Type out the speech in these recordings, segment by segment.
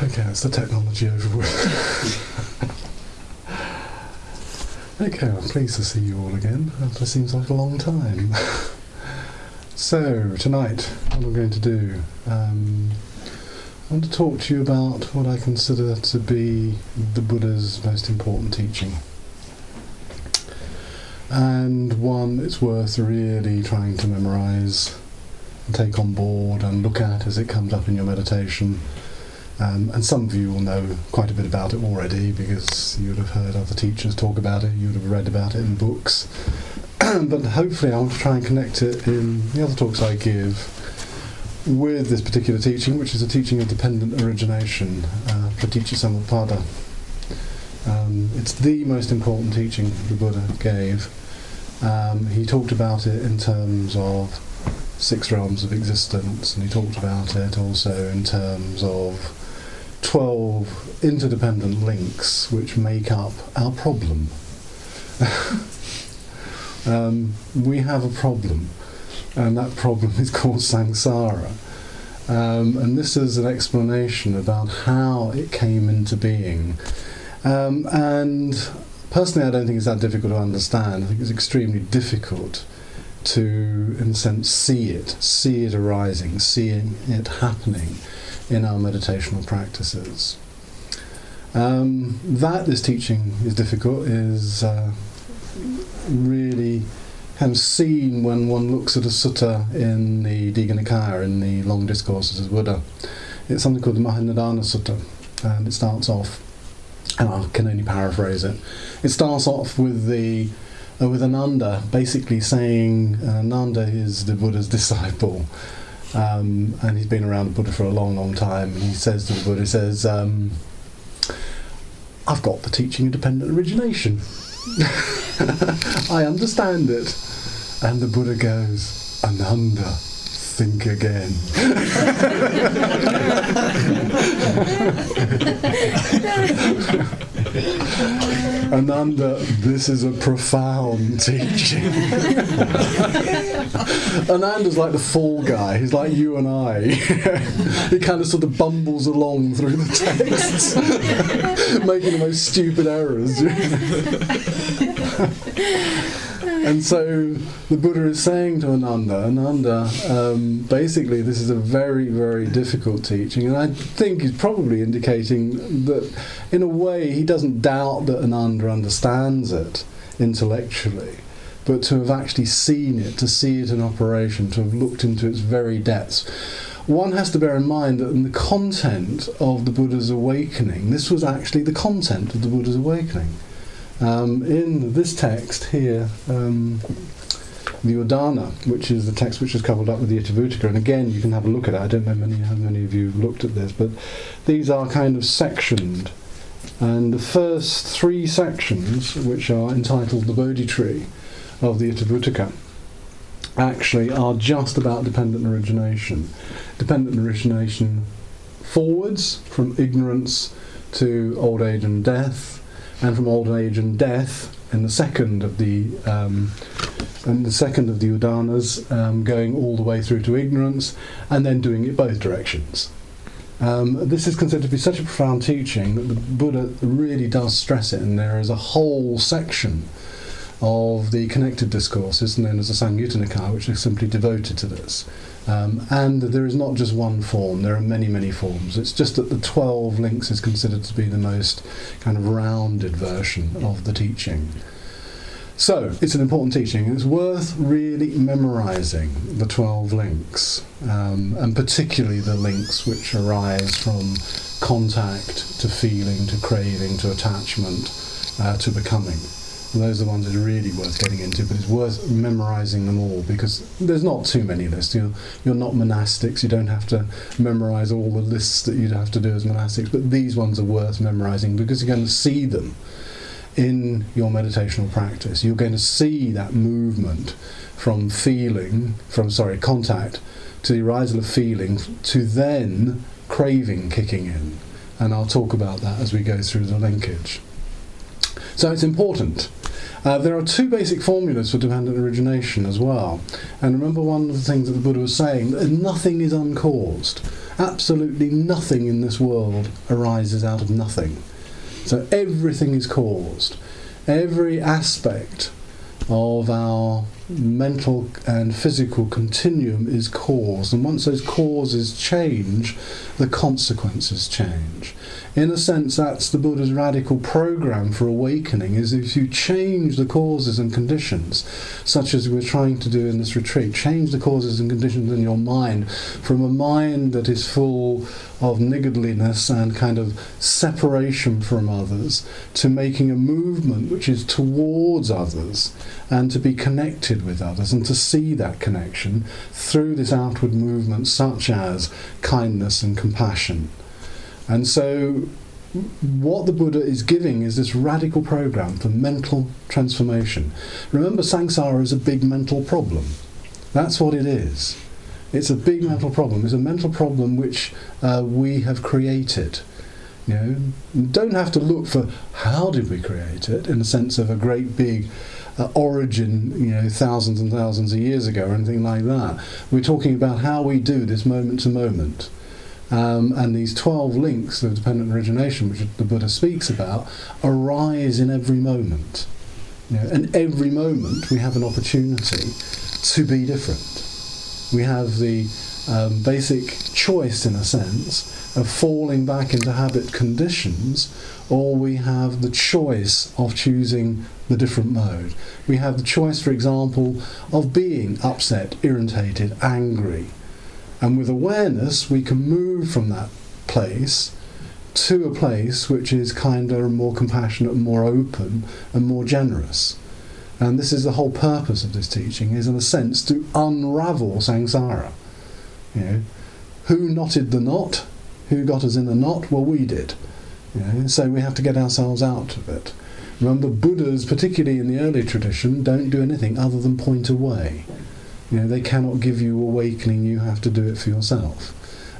Okay, that's the technology over with. okay, I'm pleased to see you all again. That seems like a long time. so, tonight, what I'm going to do, um, I want to talk to you about what I consider to be the Buddha's most important teaching. And one it's worth really trying to memorize and take on board and look at as it comes up in your meditation um, and some of you will know quite a bit about it already because you would have heard other teachers talk about it, you would have read about it in books. but hopefully, I'll try and connect it in the other talks I give with this particular teaching, which is a teaching of dependent origination, uh, Praticca Samuppada. Um, it's the most important teaching the Buddha gave. Um, he talked about it in terms of six realms of existence, and he talked about it also in terms of 12 interdependent links which make up our problem. um, we have a problem, and that problem is called samsara. Um, and this is an explanation about how it came into being. Um, and personally, I don't think it's that difficult to understand. I think it's extremely difficult to, in a sense, see it, see it arising, seeing it happening in our meditational practices. Um, that this teaching is difficult is uh, really of seen when one looks at a sutta in the Digha Nikaya, in the long discourses of Buddha. It's something called the Mahanidana Sutta, and it starts off, and I can only paraphrase it. It starts off with the uh, with Ananda basically saying uh, Ananda is the Buddha's disciple, um, and he's been around the Buddha for a long, long time. And he says to the Buddha, he says, um, I've got the teaching of dependent origination. I understand it. And the Buddha goes, Ananda, think again. Ananda, this is a profound teaching. Ananda's like the fall guy. He's like you and I. he kind of sort of bumbles along through the texts, making the most stupid errors. And so the Buddha is saying to Ananda, Ananda, um, basically this is a very, very difficult teaching, and I think he's probably indicating that, in a way, he doesn't doubt that Ananda understands it intellectually, but to have actually seen it, to see it in operation, to have looked into its very depths. One has to bear in mind that in the content of the Buddha's awakening, this was actually the content of the Buddha's awakening. Um, in this text here, um, the Udana, which is the text which is coupled up with the Itivuttaka, and again you can have a look at it. I don't know many, how many of you have looked at this, but these are kind of sectioned. And the first three sections, which are entitled the Bodhi Tree of the Itivuttaka, actually are just about dependent origination. Dependent origination forwards from ignorance to old age and death, and from old age and death in the second of the um, and the second of the udanas um, going all the way through to ignorance and then doing it both directions um, this is considered to be such a profound teaching that the Buddha really does stress it, and there is a whole section of the connected discourses known as the Samyutta Nikaya, which is simply devoted to this. Um, and there is not just one form, there are many, many forms. It's just that the 12 links is considered to be the most kind of rounded version of the teaching. So, it's an important teaching. It's worth really memorizing the 12 links, um, and particularly the links which arise from contact to feeling to craving to attachment uh, to becoming. Those are the ones that are really worth getting into, but it's worth memorizing them all because there's not too many lists. You're, you're not monastics, you don't have to memorize all the lists that you'd have to do as monastics, but these ones are worth memorizing because you're going to see them in your meditational practice. You're going to see that movement from feeling, from, sorry, contact to the arisal of feeling to then craving kicking in. And I'll talk about that as we go through the linkage. So it's important. Uh, there are two basic formulas for dependent origination as well. And remember one of the things that the Buddha was saying, that nothing is uncaused. Absolutely nothing in this world arises out of nothing. So everything is caused. Every aspect of our mental and physical continuum is caused, and once those causes change, the consequences change. In a sense, that's the Buddha's radical program for awakening, is if you change the causes and conditions, such as we're trying to do in this retreat, change the causes and conditions in your mind from a mind that is full of niggardliness and kind of separation from others to making a movement which is towards others and to be connected with others and to see that connection through this outward movement such as kindness and compassion. And so what the Buddha is giving is this radical program for mental transformation. Remember, samsara is a big mental problem. That's what it is. It's a big mental problem. It's a mental problem which uh, we have created. You know, don't have to look for how did we create it in the sense of a great big uh, origin, you know, thousands and thousands of years ago or anything like that. We're talking about how we do this moment to moment. Um, and these 12 links of dependent origination, which the Buddha speaks about, arise in every moment. You know, and every moment we have an opportunity to be different. We have the um, basic choice, in a sense, of falling back into habit conditions, or we have the choice of choosing the different mode. We have the choice, for example, of being upset, irritated, angry, and with awareness, we can move from that place to a place which is kinder and more compassionate and more open and more generous. And this is the whole purpose of this teaching, is in a sense to unravel samsara. You know, who knotted the knot? Who got us in the knot? Well, we did. You know, so we have to get ourselves out of it. Remember, Buddhas, particularly in the early tradition, don't do anything other than point away. You know, they cannot give you awakening, you have to do it for yourself.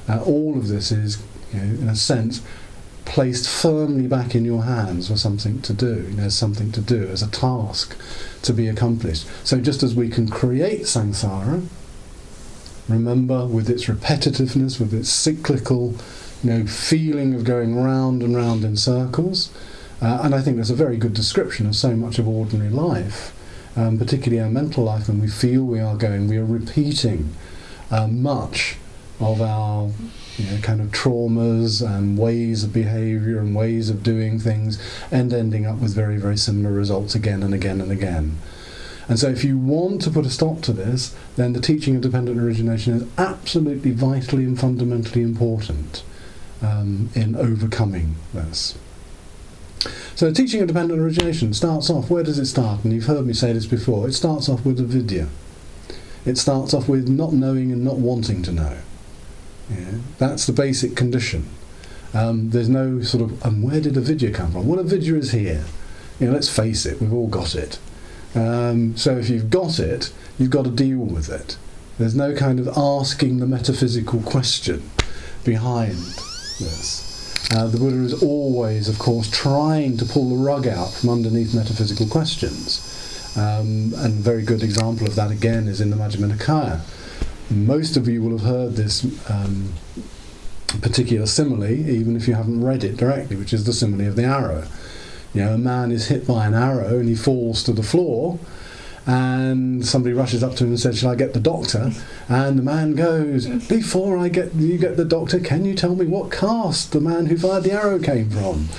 Uh, all of this is, you know, in a sense, placed firmly back in your hands for something to do. As something to do, as a task to be accomplished. So just as we can create samsara, remember with its repetitiveness, with its cyclical, you know, feeling of going round and round in circles, uh, and I think that's a very good description of so much of ordinary life um, particularly our mental life, when we feel we are going, we are repeating uh, much of our you know, kind of traumas and ways of behavior and ways of doing things, and ending up with very, very similar results again and again and again. And so, if you want to put a stop to this, then the teaching of dependent origination is absolutely vitally and fundamentally important um, in overcoming this. So teaching of dependent origination starts off, where does it start? And you've heard me say this before, it starts off with avidya. It starts off with not knowing and not wanting to know. Yeah, that's the basic condition. Um, there's no sort of, and where did avidya come from? Well, avidya is here. You know, let's face it, we've all got it. Um, so if you've got it, you've got to deal with it. There's no kind of asking the metaphysical question behind this. Uh, the Buddha is always, of course, trying to pull the rug out from underneath metaphysical questions. Um, and a very good example of that, again, is in the Majjhima Nikaya. Most of you will have heard this um, particular simile, even if you haven't read it directly, which is the simile of the arrow. You know, a man is hit by an arrow and he falls to the floor, and somebody rushes up to him and says, "Shall I get the doctor?" And the man goes, "Before I get you get the doctor, can you tell me what caste the man who fired the arrow came from?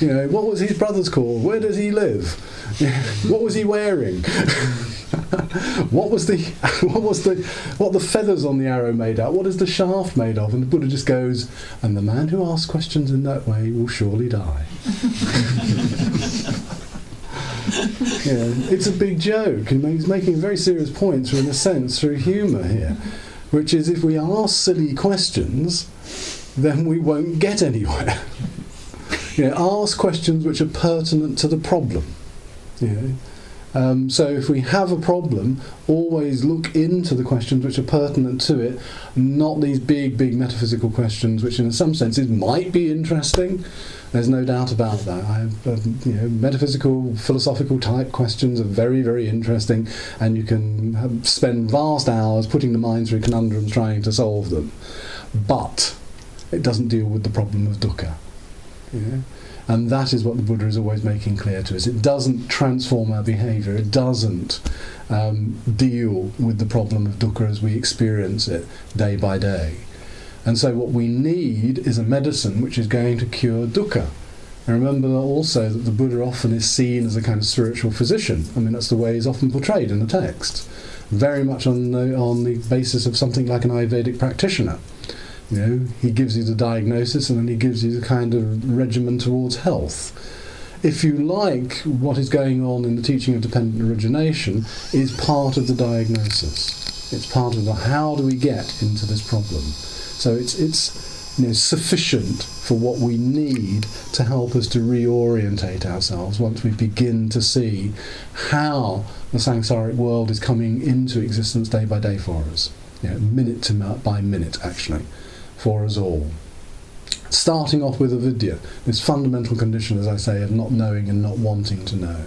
You know, what was his brother's called? Where does he live? what was he wearing?" what was the what was the what the feathers on the arrow made out? What is the shaft made of? And the Buddha just goes, and the man who asks questions in that way will surely die. Yeah, it's a big joke. he's making very serious points, in a sense, through humour here, which is if we ask silly questions, then we won't get anywhere. you know, ask questions which are pertinent to the problem. You know? Um, so if we have a problem, always look into the questions which are pertinent to it, not these big, big metaphysical questions, which in some senses might be interesting. There's no doubt about that. Have, uh, you know, metaphysical, philosophical type questions are very, very interesting, and you can have, spend vast hours putting the mind through conundrums trying to solve them. But it doesn't deal with the problem of dukkha. And that is what the Buddha is always making clear to us. It doesn't transform our behavior, it doesn't um, deal with the problem of dukkha as we experience it day by day. And so, what we need is a medicine which is going to cure dukkha. And remember also that the Buddha often is seen as a kind of spiritual physician. I mean, that's the way he's often portrayed in the text, very much on the, on the basis of something like an Ayurvedic practitioner. You know, he gives you the diagnosis and then he gives you the kind of regimen towards health. If you like, what is going on in the teaching of dependent origination is part of the diagnosis. It's part of the how do we get into this problem. So it's it's you know, sufficient for what we need to help us to reorientate ourselves once we begin to see how the samsaric world is coming into existence day by day for us, you know, minute to by minute actually, for us all. Starting off with avidya, this fundamental condition, as I say, of not knowing and not wanting to know.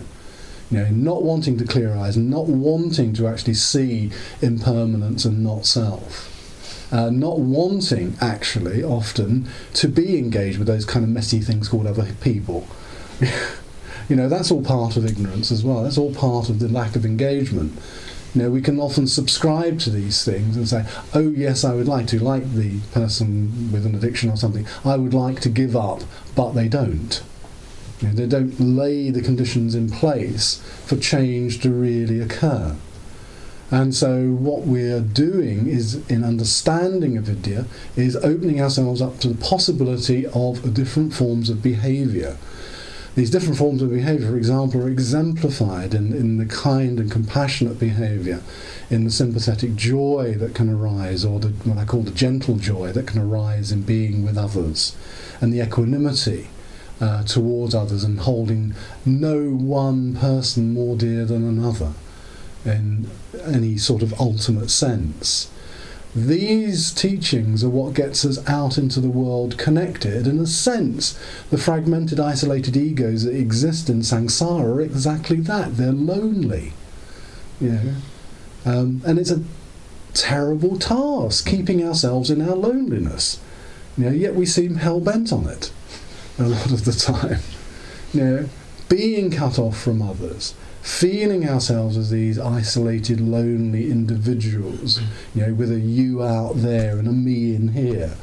You know, not wanting to clear eyes, not wanting to actually see impermanence and not self uh, not wanting actually often to be engaged with those kind of messy things called other people. you know, that's all part of ignorance as well. That's all part of the lack of engagement. You know, we can often subscribe to these things and say, "Oh yes, I would like to, like the person with an addiction or something. I would like to give up," but they don't. You know, they don't lay the conditions in place for change to really occur. And so, what we're doing is, in understanding avidya, is opening ourselves up to the possibility of different forms of behavior. These different forms of behavior, for example, are exemplified in, in the kind and compassionate behavior, in the sympathetic joy that can arise, or the, what I call the gentle joy that can arise in being with others, and the equanimity uh, towards others, and holding no one person more dear than another in any sort of ultimate sense. These teachings are what gets us out into the world connected. In a sense, the fragmented, isolated egos that exist in samsara are exactly that. They're lonely. You know? Um, and it's a terrible task keeping ourselves in our loneliness. You know, yet we seem hell bent on it a lot of the time. You know, being cut off from others, feeling ourselves as these isolated, lonely individuals, you know, with a you out there and a me in here.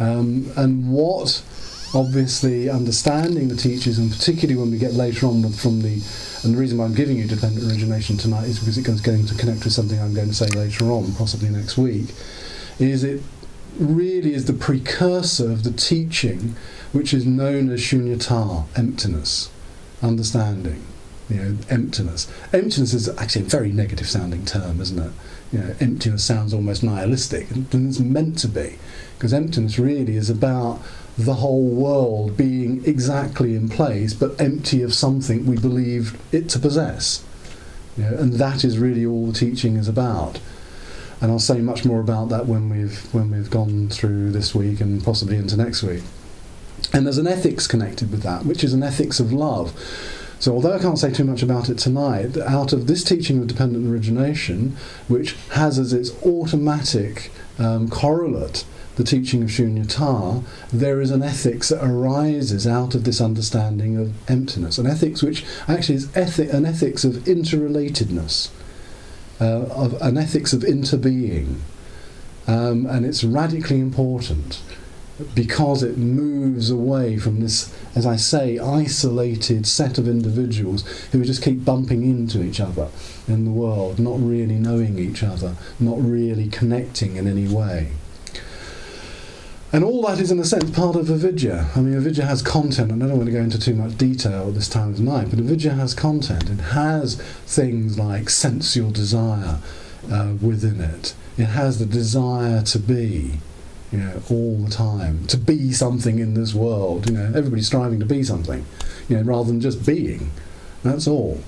Um, and what, obviously, understanding the teachers, and particularly when we get later on from the, and the reason why I'm giving you dependent origination tonight is because it's going to connect with something I'm going to say later on, possibly next week, is it really is the precursor of the teaching which is known as shunyata, emptiness, understanding you know, emptiness. Emptiness is actually a very negative sounding term, isn't it? You know, emptiness sounds almost nihilistic, and it's meant to be, because emptiness really is about the whole world being exactly in place, but empty of something we believed it to possess. You know, and that is really all the teaching is about. And I'll say much more about that when we've when we've gone through this week and possibly into next week. And there's an ethics connected with that, which is an ethics of love so, although I can't say too much about it tonight, out of this teaching of dependent origination, which has as its automatic um, correlate the teaching of Shunyata, there is an ethics that arises out of this understanding of emptiness. An ethics which actually is ethi- an ethics of interrelatedness, uh, of an ethics of interbeing. Um, and it's radically important because it moves away from this, as I say, isolated set of individuals who just keep bumping into each other in the world, not really knowing each other, not really connecting in any way. And all that is, in a sense, part of avidya. I mean, avidya has content, and I don't want to go into too much detail at this time of night, but avidya has content. It has things like sensual desire uh, within it. It has the desire to be you know, all the time to be something in this world. You know, everybody's striving to be something, you know, rather than just being. That's all.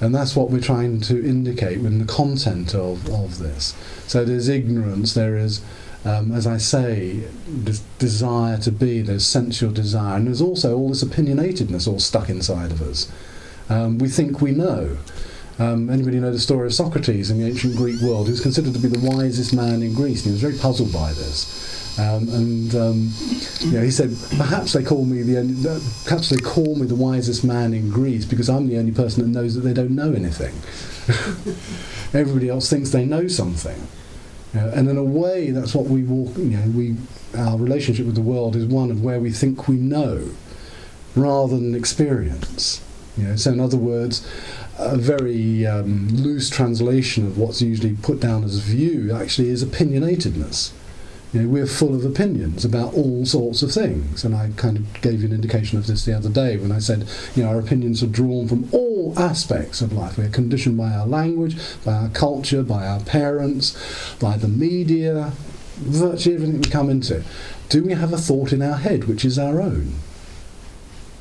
And that's what we're trying to indicate in the content of, of this. So there's ignorance, there is, um, as I say, this desire to be, there's sensual desire, and there's also all this opinionatedness all stuck inside of us. Um, we think we know. Um, anybody know the story of Socrates in the ancient Greek world? Was considered to be the wisest man in Greece, and he was very puzzled by this. Um, and um, you know, he said, perhaps they call me the only, perhaps they call me the wisest man in Greece because I'm the only person that knows that they don't know anything. Everybody else thinks they know something. You know, and in a way, that's what we walk. You know, we our relationship with the world is one of where we think we know, rather than experience. You know, so in other words, a very um, loose translation of what's usually put down as view actually is opinionatedness. You know, we're full of opinions about all sorts of things, and I kind of gave you an indication of this the other day when I said, you know, our opinions are drawn from all aspects of life. We're conditioned by our language, by our culture, by our parents, by the media, virtually everything we come into. Do we have a thought in our head which is our own?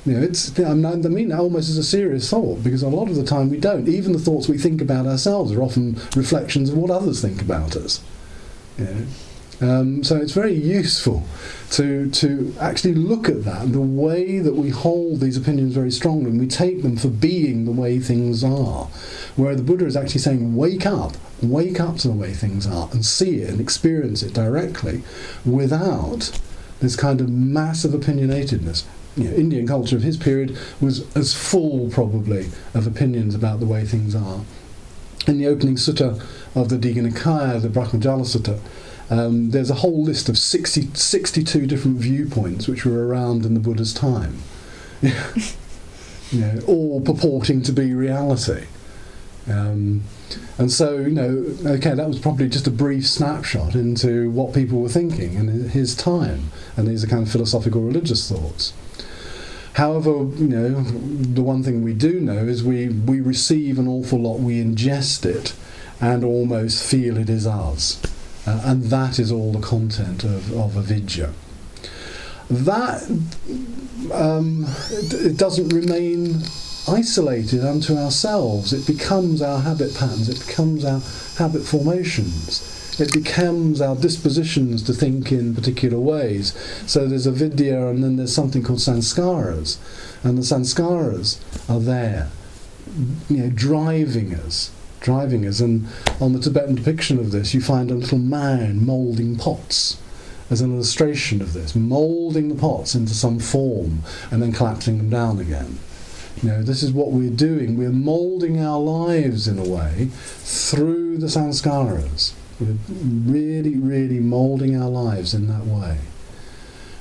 You know, it's, I mean that almost as a serious thought because a lot of the time we don't. Even the thoughts we think about ourselves are often reflections of what others think about us. You know? Um, so it's very useful to to actually look at that the way that we hold these opinions very strongly and we take them for being the way things are. Where the Buddha is actually saying, wake up, wake up to the way things are and see it and experience it directly without this kind of massive opinionatedness you know, Indian culture of his period was as full, probably, of opinions about the way things are. In the opening sutta of the Digha Nikaya, the Brahmajala Sutta, um, there's a whole list of 60, 62 different viewpoints which were around in the Buddha's time, you know, all purporting to be reality. Um, and so, you know, okay, that was probably just a brief snapshot into what people were thinking in his time, and these are kind of philosophical religious thoughts. However, you know, the one thing we do know is we, we receive an awful lot, we ingest it, and almost feel it is ours. Uh, and that is all the content of, of avidya. That um, it, doesn't remain isolated unto ourselves. It becomes our habit patterns, it becomes our habit formations it becomes our dispositions to think in particular ways. So there's avidya and then there's something called sanskaras. And the sanskaras are there, you know, driving us, driving us. And on the Tibetan depiction of this, you find a little man moulding pots as an illustration of this, moulding the pots into some form and then collapsing them down again. You know, this is what we're doing. We're moulding our lives in a way through the sanskaras. We're really, really moulding our lives in that way.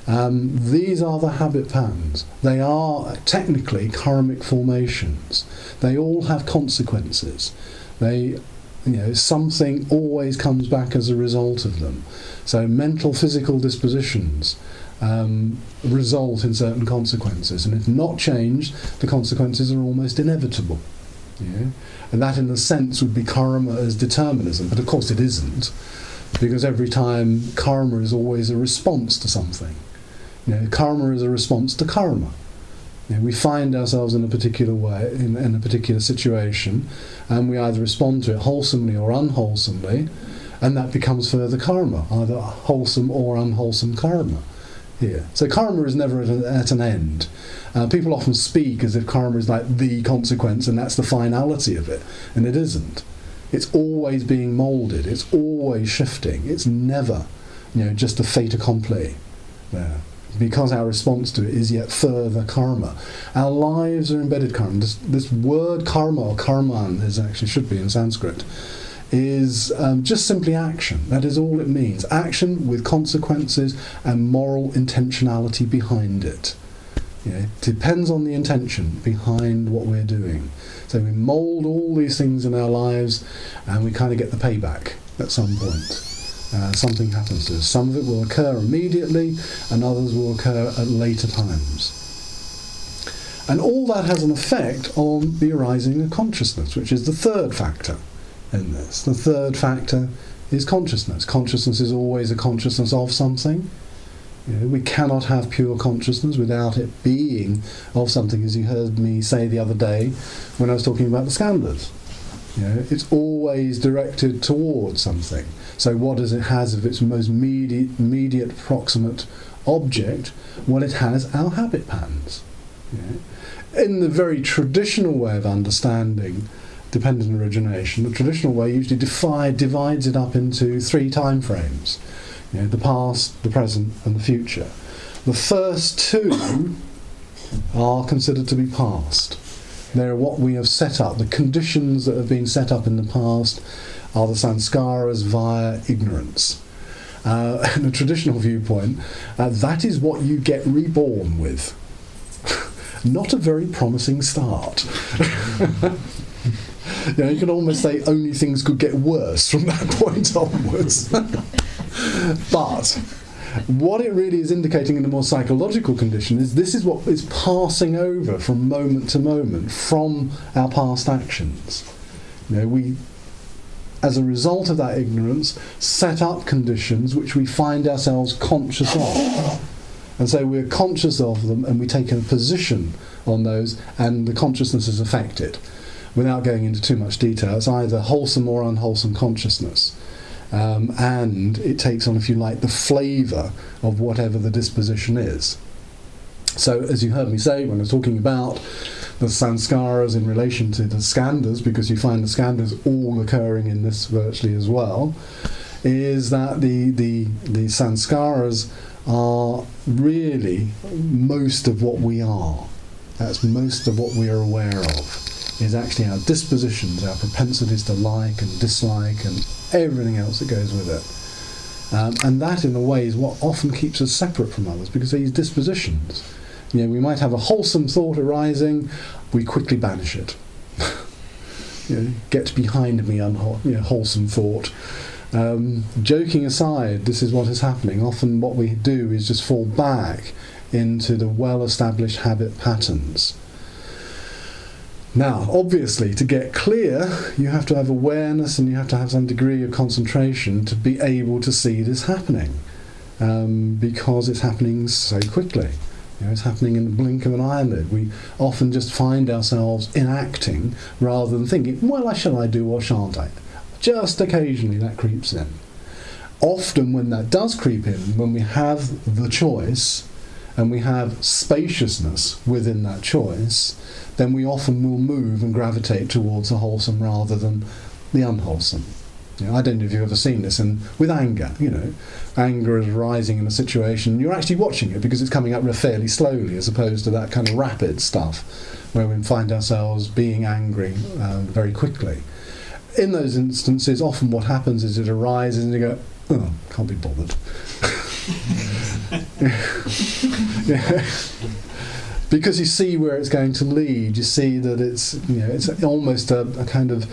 Um, these are the habit patterns. They are technically karmic formations. They all have consequences. They, you know, something always comes back as a result of them. So mental, physical dispositions um, result in certain consequences, and if not changed, the consequences are almost inevitable. Yeah? And that, in a sense, would be karma as determinism, but of course it isn't, because every time karma is always a response to something. You know, karma is a response to karma. You know, we find ourselves in a particular way, in, in a particular situation, and we either respond to it wholesomely or unwholesomely, and that becomes further karma, either wholesome or unwholesome karma here. So karma is never at, at an end. Uh, people often speak as if karma is like the consequence and that's the finality of it, and it isn't. It's always being moulded. It's always shifting. It's never, you know, just a fait accompli. There. Because our response to it is yet further karma. Our lives are embedded karma. This, this word karma or karman is actually should be in Sanskrit is um, just simply action. That is all it means. Action with consequences and moral intentionality behind it. It depends on the intention behind what we're doing. So we mould all these things in our lives and we kind of get the payback at some point. Uh, something happens to us. Some of it will occur immediately and others will occur at later times. And all that has an effect on the arising of consciousness, which is the third factor in this. The third factor is consciousness. Consciousness is always a consciousness of something. You know, we cannot have pure consciousness without it being of something, as you heard me say the other day when I was talking about the skandhas. You know, it's always directed towards something. So, what does it has of its most immediate, immediate proximate object? Well, it has our habit patterns. Know. In the very traditional way of understanding dependent origination, the traditional way usually divide, divides it up into three time frames. You know, the past, the present, and the future. The first two are considered to be past. They're what we have set up. The conditions that have been set up in the past are the sanskaras via ignorance. Uh, in a traditional viewpoint, uh, that is what you get reborn with. Not a very promising start. you, know, you can almost say only things could get worse from that point onwards. but what it really is indicating in the more psychological condition is this is what is passing over from moment to moment from our past actions. You know, we, as a result of that ignorance, set up conditions which we find ourselves conscious of. And so we're conscious of them and we take a position on those, and the consciousness is affected. Without going into too much detail, it's either wholesome or unwholesome consciousness. Um, and it takes on, if you like, the flavour of whatever the disposition is. So, as you heard me say when I was talking about the sanskaras in relation to the skandhas, because you find the skandhas all occurring in this virtually as well, is that the, the, the sanskaras are really most of what we are. That's most of what we are aware of is actually our dispositions, our propensities to like and dislike, and everything else that goes with it. Um, and that, in a way, is what often keeps us separate from others because these dispositions. You know, we might have a wholesome thought arising, we quickly banish it. you know, get behind me, unwholesome you know, wholesome thought. Um, joking aside, this is what is happening. Often, what we do is just fall back into the well established habit patterns now, obviously, to get clear, you have to have awareness and you have to have some degree of concentration to be able to see this happening um, because it's happening so quickly. You know, it's happening in the blink of an eyelid. We often just find ourselves enacting rather than thinking, well, shall I do or shan't I? Just occasionally that creeps in. Often, when that does creep in, when we have the choice and we have spaciousness within that choice, then we often will move and gravitate towards the wholesome rather than the unwholesome. You know, I don't know if you've ever seen this, and with anger, you know, anger is rising in a situation. You're actually watching it because it's coming up fairly slowly, as opposed to that kind of rapid stuff, where we find ourselves being angry uh, very quickly. In those instances, often what happens is it arises, and you go, "Oh, can't be bothered." because you see where it's going to lead. You see that it's you know it's almost a, a kind of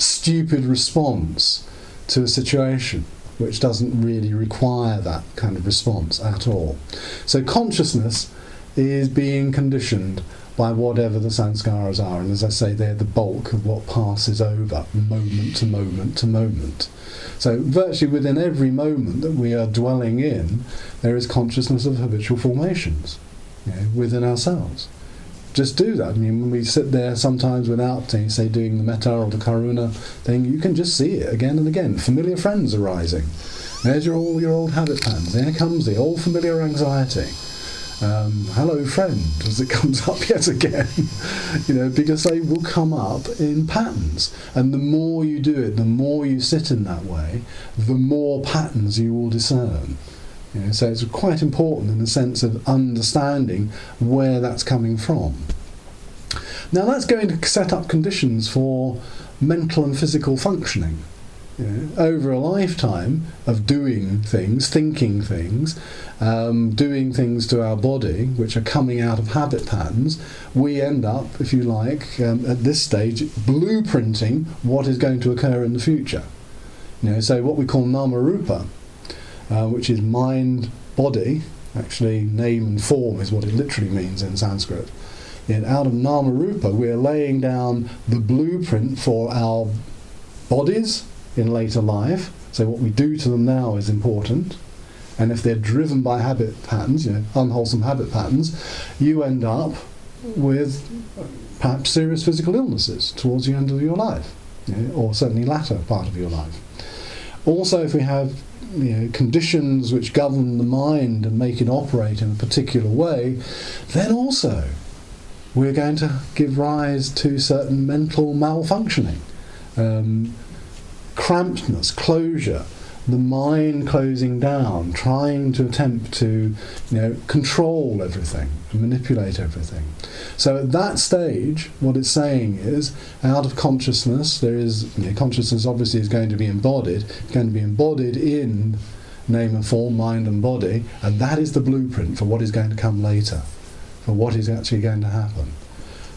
stupid response to a situation which doesn't really require that kind of response at all. So consciousness is being conditioned by whatever the sanskaras are, and as I say, they're the bulk of what passes over moment to moment to moment. So, virtually within every moment that we are dwelling in, there is consciousness of habitual formations you know, within ourselves. Just do that. I mean, when we sit there sometimes without, say, doing the metta or the karuna thing, you can just see it again and again. Familiar friends arising. There's your, all your old habit patterns. There comes the old familiar anxiety. Um, hello, friend, as it comes up yet again. you know, because they will come up in patterns. And the more you do it, the more you sit in that way, the more patterns you will discern. You know, so it's quite important in the sense of understanding where that's coming from. Now that's going to set up conditions for mental and physical functioning. You know, over a lifetime of doing things, thinking things, um, doing things to our body which are coming out of habit patterns, we end up, if you like, um, at this stage, blueprinting what is going to occur in the future. You know, so what we call nama rupa uh, which is mind body. Actually, name and form is what it literally means in Sanskrit. And out of Nama Rupa, we're laying down the blueprint for our bodies in later life. So, what we do to them now is important. And if they're driven by habit patterns, you know, unwholesome habit patterns, you end up with perhaps serious physical illnesses towards the end of your life, you know, or certainly latter part of your life. Also, if we have you know, conditions which govern the mind and make it operate in a particular way, then also we're going to give rise to certain mental malfunctioning, um, crampedness, closure, the mind closing down, trying to attempt to, you know, control everything manipulate everything. So at that stage, what it's saying is, out of consciousness, there is you know, consciousness. Obviously, is going to be embodied. Going to be embodied in name and form, mind and body, and that is the blueprint for what is going to come later, for what is actually going to happen.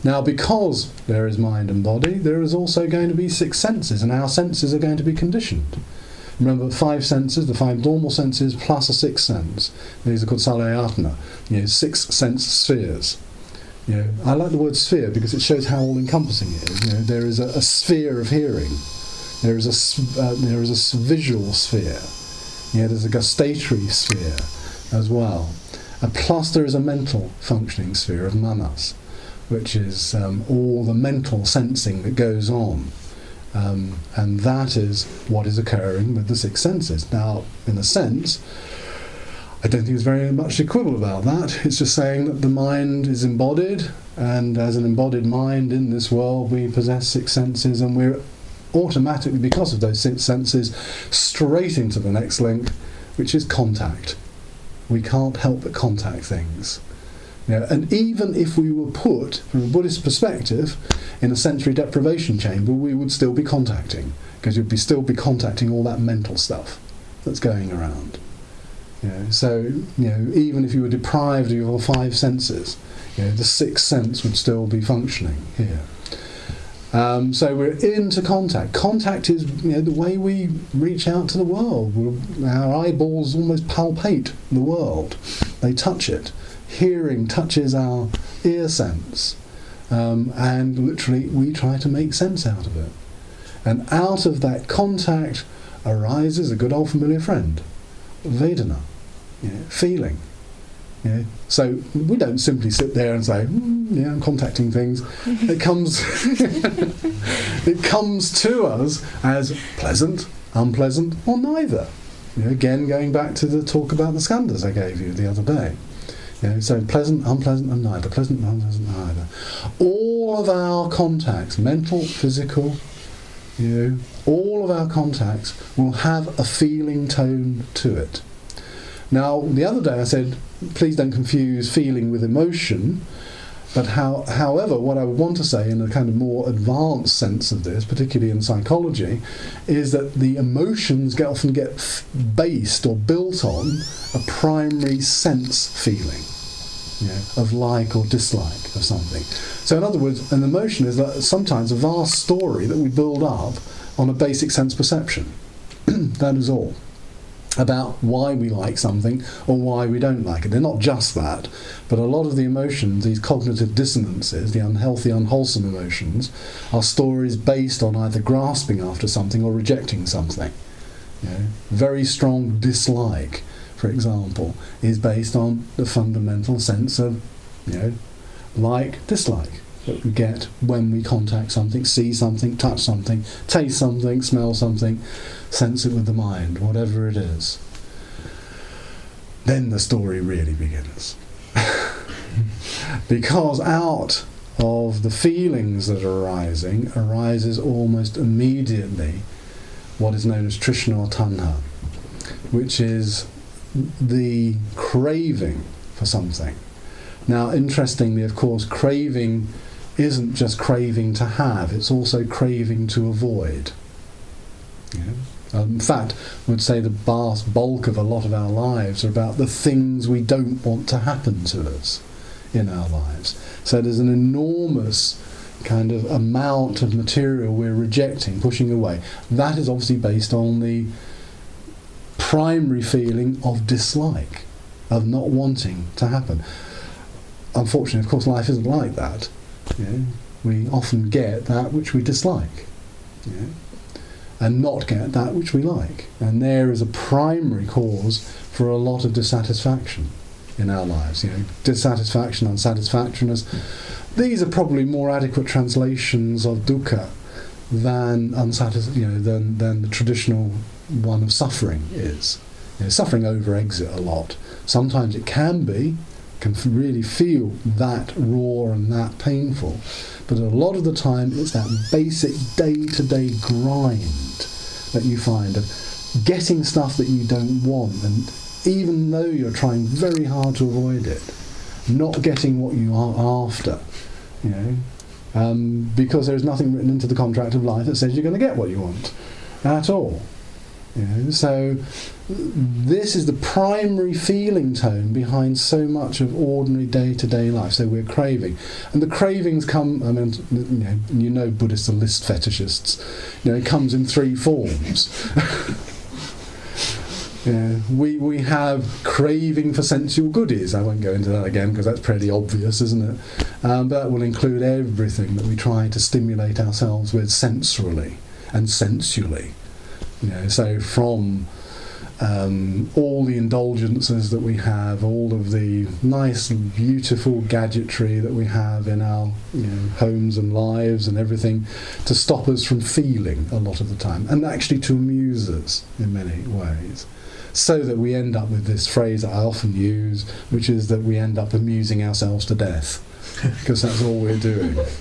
Now, because there is mind and body, there is also going to be six senses, and our senses are going to be conditioned. Remember, five senses, the five normal senses plus a sixth sense. These are called salayatana, you know, six sense spheres. You know, I like the word sphere because it shows how all-encompassing it is. You know, there is a, a sphere of hearing. There is a uh, there is a visual sphere. You know, there's a gustatory sphere as well. And plus, there is a mental functioning sphere of manas, which is um, all the mental sensing that goes on. Um, and that is what is occurring with the six senses. Now, in a sense, I don't think there's very much to about that. It's just saying that the mind is embodied, and as an embodied mind in this world, we possess six senses, and we're automatically, because of those six senses, straight into the next link, which is contact. We can't help but contact things. And even if we were put, from a Buddhist perspective, in a sensory deprivation chamber, we would still be contacting, because you'd be still be contacting all that mental stuff that's going around. You know, so you know, even if you were deprived of your five senses, you know, the sixth sense would still be functioning here. Um, so we're into contact. Contact is you know, the way we reach out to the world. We're, our eyeballs almost palpate the world; they touch it hearing touches our ear sense, um, and literally we try to make sense out of it. And out of that contact arises a good old familiar friend, Vedana, you know, feeling. You know. So we don't simply sit there and say, mm, "Yeah, I'm contacting things." it comes, it comes to us as pleasant, unpleasant, or neither. You know, again, going back to the talk about the skandhas I gave you the other day. Know, so pleasant, unpleasant, and neither. Pleasant, unpleasant, neither. All of our contacts, mental, physical, you know, all of our contacts will have a feeling tone to it. Now, the other day I said, please don't confuse feeling with emotion. But how, however, what I would want to say in a kind of more advanced sense of this, particularly in psychology, is that the emotions get, often get based or built on a primary sense feeling of like or dislike of something. So, in other words, an emotion is sometimes a vast story that we build up on a basic sense perception. that is all about why we like something or why we don't like it. They're not just that, but a lot of the emotions, these cognitive dissonances, the unhealthy, unwholesome emotions, are stories based on either grasping after something or rejecting something. Very strong dislike, for example, is based on the fundamental sense of, you know, like, dislike that we get when we contact something, see something, touch something, taste something, smell something, sense it with the mind, whatever it is. Then the story really begins. because out of the feelings that are arising arises almost immediately what is known as Trishna or Tanha, which is the craving for something. Now, interestingly, of course, craving isn't just craving to have, it's also craving to avoid. Yeah. Um, in fact, I would say the vast bulk of a lot of our lives are about the things we don't want to happen to us in our lives. So there's an enormous kind of amount of material we're rejecting, pushing away. That is obviously based on the primary feeling of dislike, of not wanting to happen. Unfortunately, of course, life isn't like that. We often get that which we dislike. And not get that which we like. And there is a primary cause for a lot of dissatisfaction in our lives. You know, dissatisfaction, unsatisfactoriness. These are probably more adequate translations of dukkha than unsatis- you know, than, than the traditional one of suffering is. You know, suffering over exit a lot. Sometimes it can be, can really feel that raw and that painful. But a lot of the time, it's that basic day to day grind that you find of getting stuff that you don't want, and even though you're trying very hard to avoid it, not getting what you are after, you know, um, because there's nothing written into the contract of life that says you're going to get what you want at all. So this is the primary feeling tone behind so much of ordinary day-to-day life. So we're craving, and the cravings come. I mean, you know, you know Buddhists are list fetishists. You know, it comes in three forms. Yeah, we, we have craving for sensual goodies. I won't go into that again because that's pretty obvious, isn't it? Um, but that will include everything that we try to stimulate ourselves with sensually and sensually. You know, so from um, all the indulgences that we have, all of the nice, beautiful gadgetry that we have in our you know, homes and lives and everything, to stop us from feeling a lot of the time, and actually to amuse us in many ways so that we end up with this phrase that I often use, which is that we end up amusing ourselves to death. Because that's all we're doing.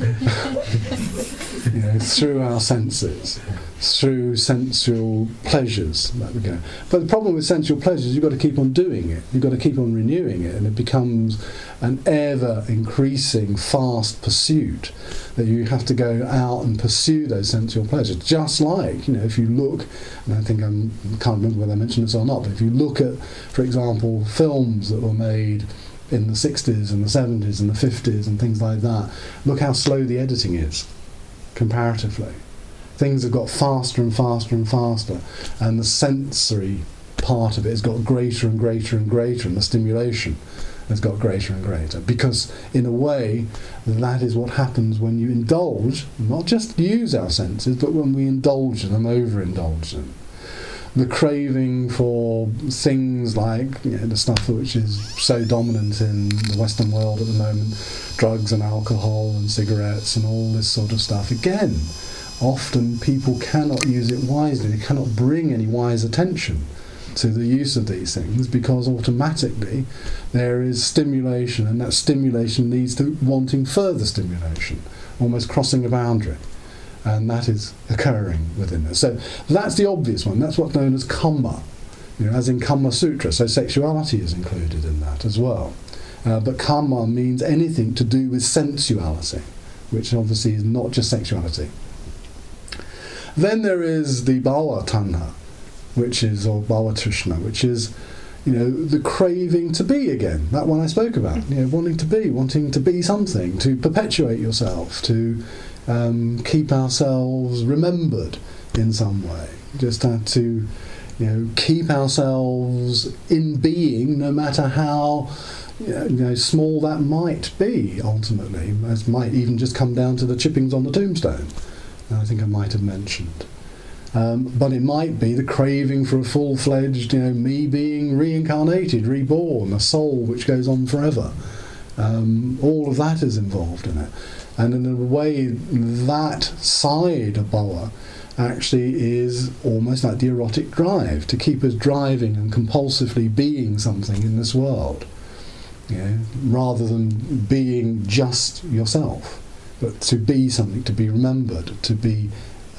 you know, through our senses, through sensual pleasures. That we go. But the problem with sensual pleasures, you've got to keep on doing it. You've got to keep on renewing it, and it becomes an ever increasing, fast pursuit that you have to go out and pursue those sensual pleasures. Just like, you know, if you look, and I think I'm, I can't remember whether I mentioned this or not, but if you look at, for example, films that were made in the 60s and the 70s and the 50s and things like that, look how slow the editing is comparatively. Things have got faster and faster and faster, and the sensory part of it has got greater and greater and greater, and the stimulation has got greater and greater. Because, in a way, that is what happens when you indulge, not just use our senses, but when we indulge them, overindulge them the craving for things like you know, the stuff which is so dominant in the Western world at the moment drugs and alcohol and cigarettes and all this sort of stuff. Again, often people cannot use it wisely, they cannot bring any wise attention to the use of these things because automatically there is stimulation and that stimulation leads to wanting further stimulation, almost crossing a boundary and that is occurring within us. So that's the obvious one. That's what's known as Kama, you know, as in Kama Sutra. So sexuality is included in that as well. Uh, but Kama means anything to do with sensuality, which obviously is not just sexuality. Then there is the Bhava Tanha, which is, or Bhava Trishna, which is you know, the craving to be again, that one I spoke about, you know, wanting to be, wanting to be something, to perpetuate yourself, to um, keep ourselves remembered in some way. Just have to, you know, keep ourselves in being, no matter how you know, small that might be. Ultimately, as might even just come down to the chippings on the tombstone. I think I might have mentioned. Um, but it might be the craving for a full-fledged, you know, me being reincarnated, reborn, a soul which goes on forever. Um, all of that is involved in it. And in a way, that side of bhava actually is almost like the erotic drive to keep us driving and compulsively being something in this world, you know, rather than being just yourself, but to be something, to be remembered, to be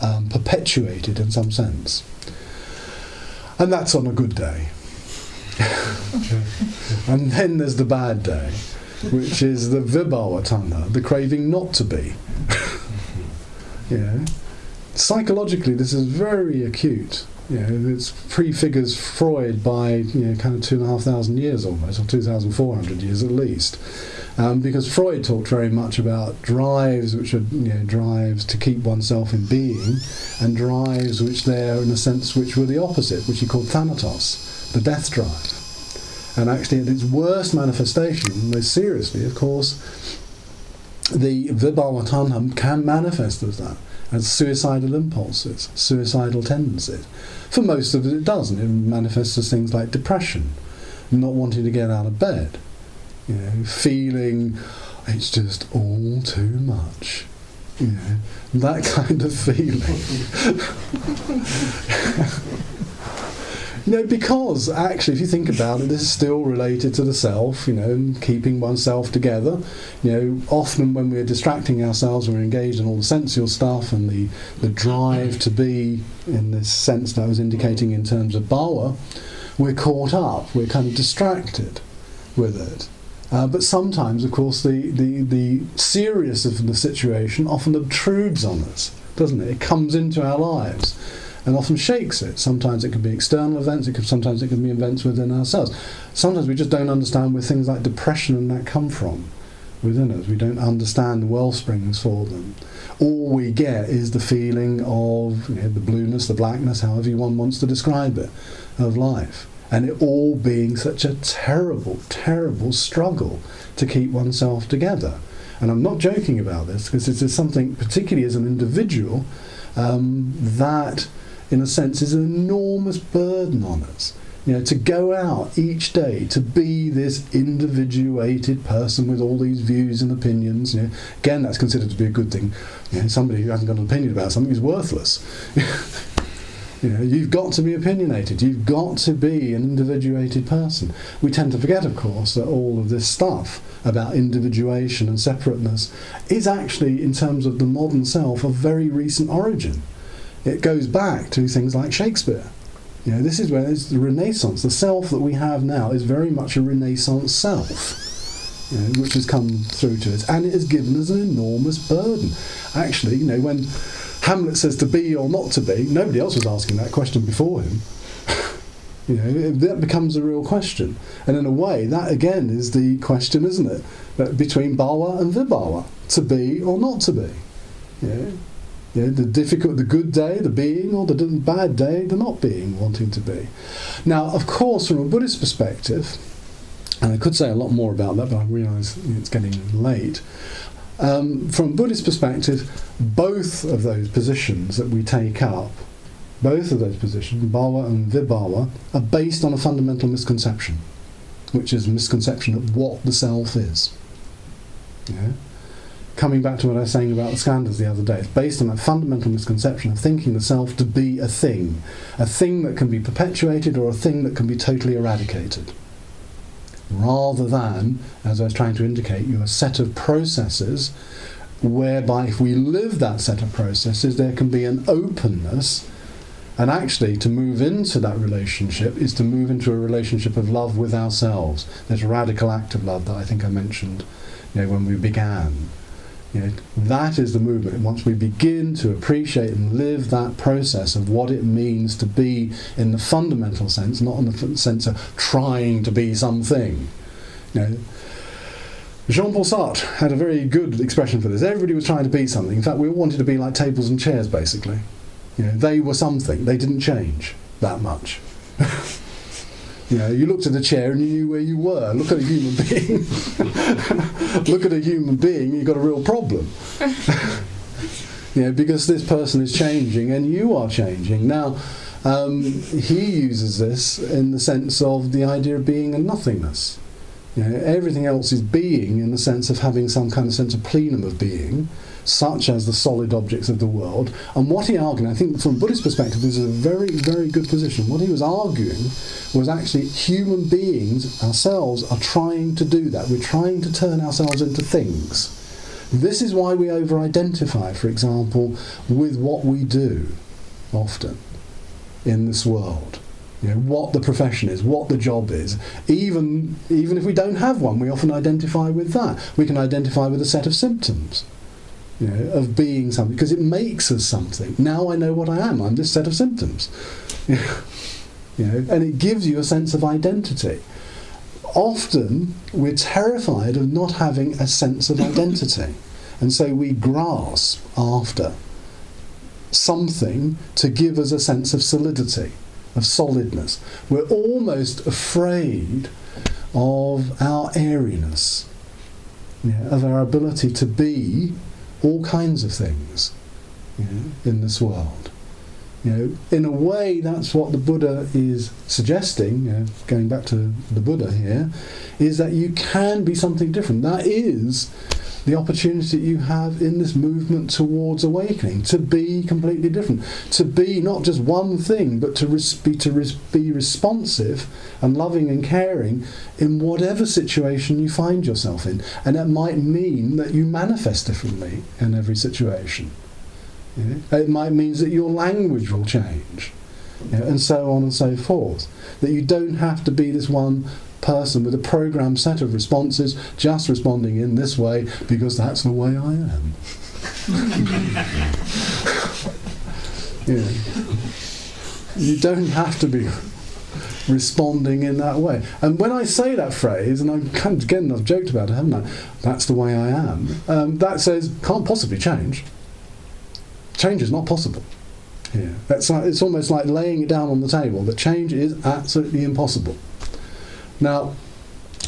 um, perpetuated in some sense. And that's on a good day. and then there's the bad day which is the vibhava tanha, the craving not to be. yeah. Psychologically, this is very acute. You know, it prefigures Freud by you know kind of two and a half thousand years almost, or two thousand four hundred years at least, um, because Freud talked very much about drives, which are you know drives to keep oneself in being, and drives which they're in a sense which were the opposite, which he called thanatos, the death drive. And actually, at its worst manifestation, most seriously, of course, the Vibhava Tanha can manifest as that, as suicidal impulses, suicidal tendencies. For most of it, it doesn't. It manifests as things like depression, not wanting to get out of bed, you know, feeling it's just all too much. You know, that kind of feeling. You know, because actually, if you think about it, this is still related to the self, you know, and keeping oneself together. You know, often when we're distracting ourselves, we're engaged in all the sensual stuff and the, the drive to be, in this sense that I was indicating in terms of bhava, we're caught up, we're kind of distracted with it. Uh, but sometimes, of course, the, the, the seriousness of the situation often obtrudes on us, doesn't it? It comes into our lives and often shakes it. Sometimes it can be external events, it can, sometimes it can be events within ourselves. Sometimes we just don't understand where things like depression and that come from within us. We don't understand the well springs for them. All we get is the feeling of you know, the blueness, the blackness, however you one wants to describe it, of life and it all being such a terrible, terrible struggle to keep oneself together. And I'm not joking about this because this is something, particularly as an individual, um, that, in a sense, is an enormous burden on us. You know, to go out each day to be this individuated person with all these views and opinions. You know, again, that's considered to be a good thing. You know, somebody who hasn't got an opinion about something is worthless. You know, you've got to be opinionated. You've got to be an individuated person. We tend to forget, of course, that all of this stuff about individuation and separateness is actually, in terms of the modern self, of very recent origin. It goes back to things like Shakespeare. You know, this is where it's the Renaissance. The self that we have now is very much a Renaissance self, you know, which has come through to us, and it has given us an enormous burden. Actually, you know, when Hamlet says to be or not to be. Nobody else was asking that question before him. you know, that becomes a real question. And in a way, that again is the question, isn't it? Between bhava and vibhava, to be or not to be. Yeah. Yeah, the difficult, the good day, the being, or the bad day, the not being, wanting to be. Now, of course, from a Buddhist perspective, and I could say a lot more about that, but I realise it's getting late. Um, from Buddhist perspective, both of those positions that we take up, both of those positions, bhava and vibhava, are based on a fundamental misconception, which is a misconception of what the self is. Yeah? Coming back to what I was saying about the skandhas the other day, it's based on a fundamental misconception of thinking the self to be a thing, a thing that can be perpetuated or a thing that can be totally eradicated rather than, as I was trying to indicate, you a set of processes whereby if we live that set of processes, there can be an openness. And actually, to move into that relationship is to move into a relationship of love with ourselves. There's a radical act of love that I think I mentioned you know, when we began. You know, that is the movement. Once we begin to appreciate and live that process of what it means to be in the fundamental sense, not in the sense of trying to be something. You know, Jean-Paul Sartre had a very good expression for this. Everybody was trying to be something. In fact, we all wanted to be like tables and chairs, basically. You know, they were something. They didn't change that much. You know, you looked at a chair and you knew where you were. Look at a human being. Look at a human being, you've got a real problem. you know, because this person is changing and you are changing. Now, um, he uses this in the sense of the idea of being a nothingness. You know, everything else is being in the sense of having some kind of sense of plenum of being such as the solid objects of the world. And what he argued, I think from a Buddhist perspective, this is a very, very good position. What he was arguing was actually human beings ourselves are trying to do that. We're trying to turn ourselves into things. This is why we over identify, for example, with what we do often in this world. You know, what the profession is, what the job is. Even, even if we don't have one, we often identify with that. We can identify with a set of symptoms you know, of being something because it makes us something. Now I know what I am. I'm this set of symptoms. you know, and it gives you a sense of identity. Often we're terrified of not having a sense of identity, and so we grasp after something to give us a sense of solidity, of solidness. We're almost afraid of our airiness, know, of our ability to be all kinds of things you know, in this world. You know, in a way, that's what the Buddha is suggesting. You know, going back to the Buddha here, is that you can be something different. That is the opportunity that you have in this movement towards awakening to be completely different, to be not just one thing, but to res- be to res- be responsive and loving and caring in whatever situation you find yourself in, and that might mean that you manifest differently in every situation. It might mean that your language will change, and so on and so forth. That you don't have to be this one person with a programmed set of responses, just responding in this way because that's the way I am. yeah. You don't have to be responding in that way. And when I say that phrase, and I'm kind of, again, I've joked about it, haven't I? That's the way I am. Um, that says can't possibly change. Change is not possible. Yeah, that's like, it's almost like laying it down on the table that change is absolutely impossible. Now,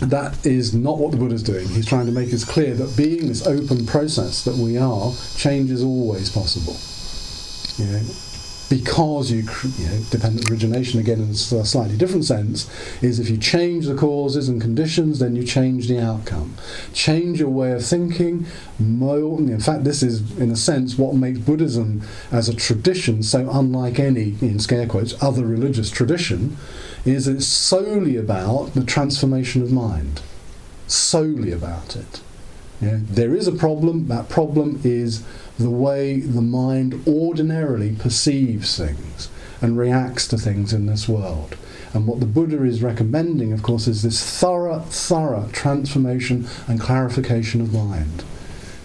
that is not what the Buddha is doing. He's trying to make us clear that being this open process that we are, change is always possible. You know, because you, you know, dependent origination again in a slightly different sense is if you change the causes and conditions then you change the outcome change your way of thinking in fact this is in a sense what makes buddhism as a tradition so unlike any in scare quotes other religious tradition is it's solely about the transformation of mind. Solely about it. Yeah? There is a problem, that problem is the way the mind ordinarily perceives things and reacts to things in this world. And what the Buddha is recommending, of course, is this thorough, thorough transformation and clarification of mind.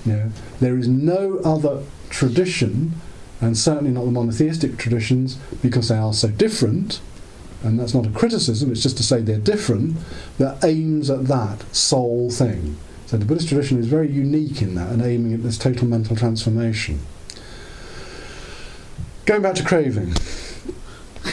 You know, there is no other tradition, and certainly not the monotheistic traditions, because they are so different, and that's not a criticism, it's just to say they're different, that aims at that sole thing. So the Buddhist tradition is very unique in that and aiming at this total mental transformation. Going back to craving.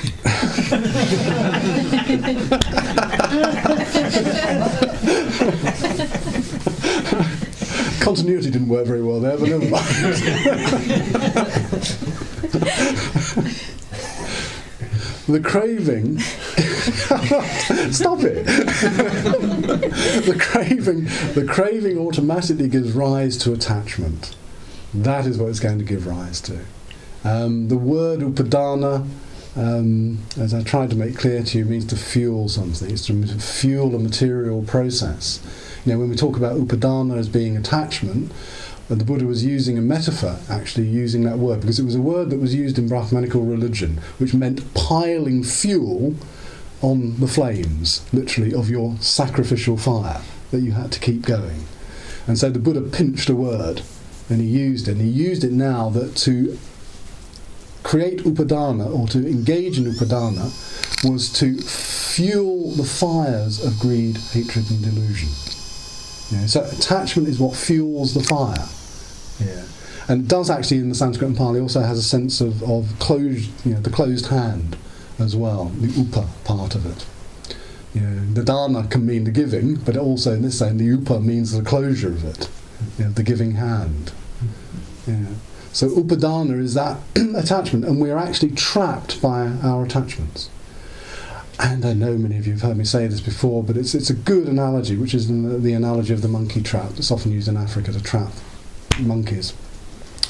Continuity didn't work very well there, but never mind. the craving. Stop it. The craving the craving automatically gives rise to attachment. That is what it's going to give rise to. Um, the word upadana um, as I tried to make clear to you means to fuel something. It's to fuel a material process. You know when we talk about upadana as being attachment and the Buddha was using a metaphor, actually using that word, because it was a word that was used in Brahmanical religion, which meant piling fuel on the flames, literally, of your sacrificial fire that you had to keep going. And so the Buddha pinched a word and he used it. And he used it now that to create upadana or to engage in upadana was to fuel the fires of greed, hatred, and delusion. So attachment is what fuels the fire. Yeah. And it does actually in the Sanskrit and Pali also has a sense of, of closed, you know, the closed hand as well, the upa part of it. You know, the dana can mean the giving, but also in this sense the upa means the closure of it, you know, the giving hand. Yeah. So upadana is that attachment, and we're actually trapped by our attachments. And I know many of you have heard me say this before, but it's, it's a good analogy, which is the, the analogy of the monkey trap that's often used in Africa to trap monkeys.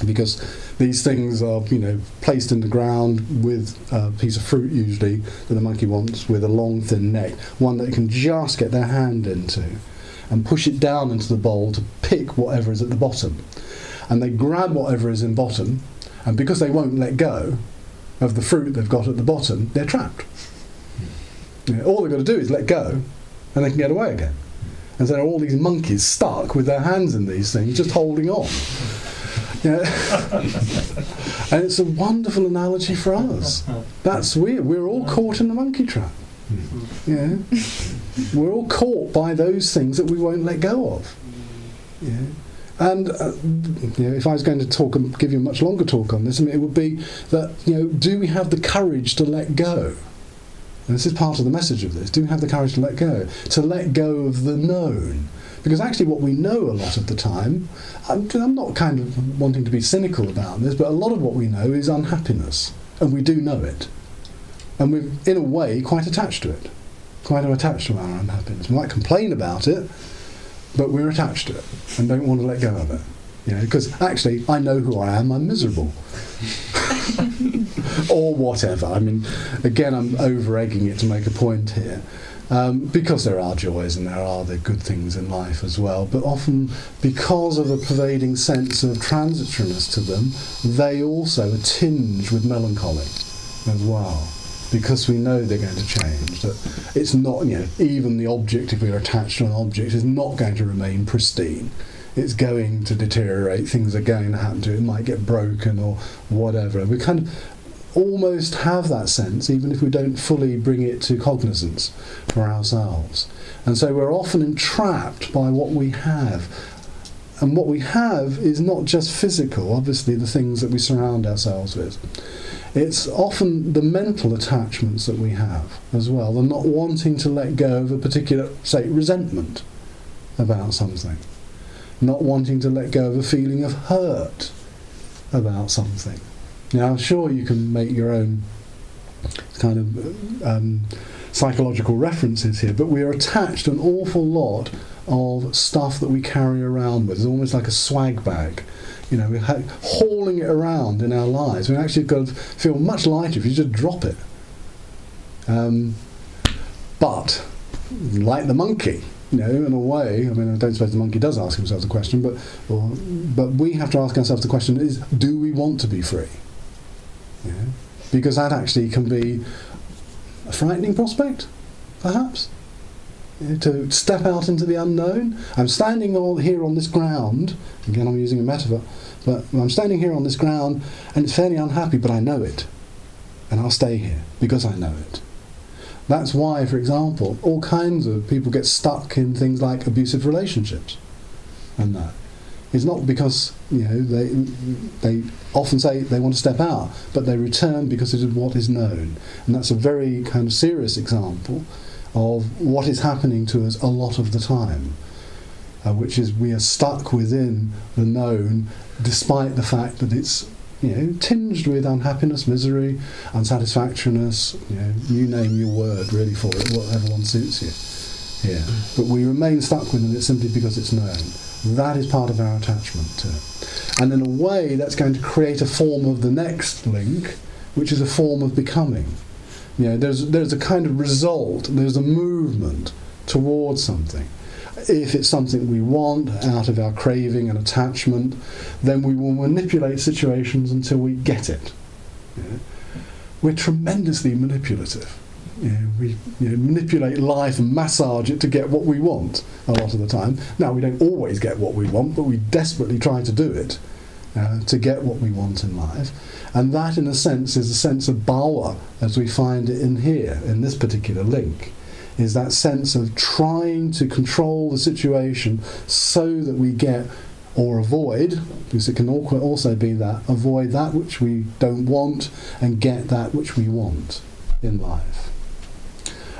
Because these things are you know placed in the ground with a piece of fruit usually that the monkey wants with a long thin neck. One that they can just get their hand into and push it down into the bowl to pick whatever is at the bottom. And they grab whatever is in bottom and because they won't let go of the fruit they've got at the bottom they're trapped. All they've got to do is let go and they can get away again and so there are all these monkeys stuck with their hands in these things, just holding on. Yeah. and it's a wonderful analogy for us. That's weird. We're all caught in the monkey trap. Yeah. We're all caught by those things that we won't let go of. Yeah. And uh, you know, if I was going to talk and give you a much longer talk on this, I mean, it would be that you know, do we have the courage to let go? And this is part of the message of this. Do have the courage to let go? To let go of the known. Because actually, what we know a lot of the time, I'm, I'm not kind of wanting to be cynical about this, but a lot of what we know is unhappiness. And we do know it. And we're, in a way, quite attached to it. Quite attached to our unhappiness. We might complain about it, but we're attached to it and don't want to let go of it. You know, because actually, I know who I am. I'm miserable, or whatever. I mean, again, I'm over egging it to make a point here. Um, because there are joys and there are the good things in life as well, but often because of a pervading sense of transitoriness to them, they also are tinged with melancholy as well. Because we know they're going to change, that it's not, you know, even the object, if we're attached to an object, is not going to remain pristine. It's going to deteriorate, things are going to happen to it, it might get broken or whatever. We kind of almost have that sense, even if we don't fully bring it to cognizance for ourselves. And so we're often entrapped by what we have. And what we have is not just physical, obviously, the things that we surround ourselves with. It's often the mental attachments that we have as well, the not wanting to let go of a particular, say, resentment about something, not wanting to let go of a feeling of hurt about something now, I'm sure you can make your own kind of um, psychological references here, but we are attached an awful lot of stuff that we carry around with. It's almost like a swag bag. You know, we're ha- hauling it around in our lives. We actually got to feel much lighter if you just drop it. Um, but, like the monkey, you know, in a way, I mean, I don't suppose the monkey does ask himself the question, but, or, but we have to ask ourselves the question is, do we want to be free? Yeah. Because that actually can be a frightening prospect, perhaps. To step out into the unknown. I'm standing all here on this ground, again, I'm using a metaphor, but I'm standing here on this ground and it's fairly unhappy, but I know it. And I'll stay here because I know it. That's why, for example, all kinds of people get stuck in things like abusive relationships and that. It's not because you know they they often say they want to step out, but they return because it is what is known, and that's a very kind of serious example of what is happening to us a lot of the time, uh, which is we are stuck within the known, despite the fact that it's you know tinged with unhappiness, misery, unsatisfactoriness. You know, you name your word really for it, whatever one suits you. Yeah, but we remain stuck within it simply because it's known. That is part of our attachment to it. And in a way, that's going to create a form of the next link, which is a form of becoming. You know, there's, there's a kind of result, there's a movement towards something. If it's something we want out of our craving and attachment, then we will manipulate situations until we get it. We're tremendously manipulative know, we you know, manipulate life and massage it to get what we want a lot of the time. Now, we don't always get what we want, but we desperately try to do it uh, to get what we want in life. And that, in a sense, is a sense of bhava, as we find it in here, in this particular link, is that sense of trying to control the situation so that we get or avoid, because it can also be that, avoid that which we don't want and get that which we want in life.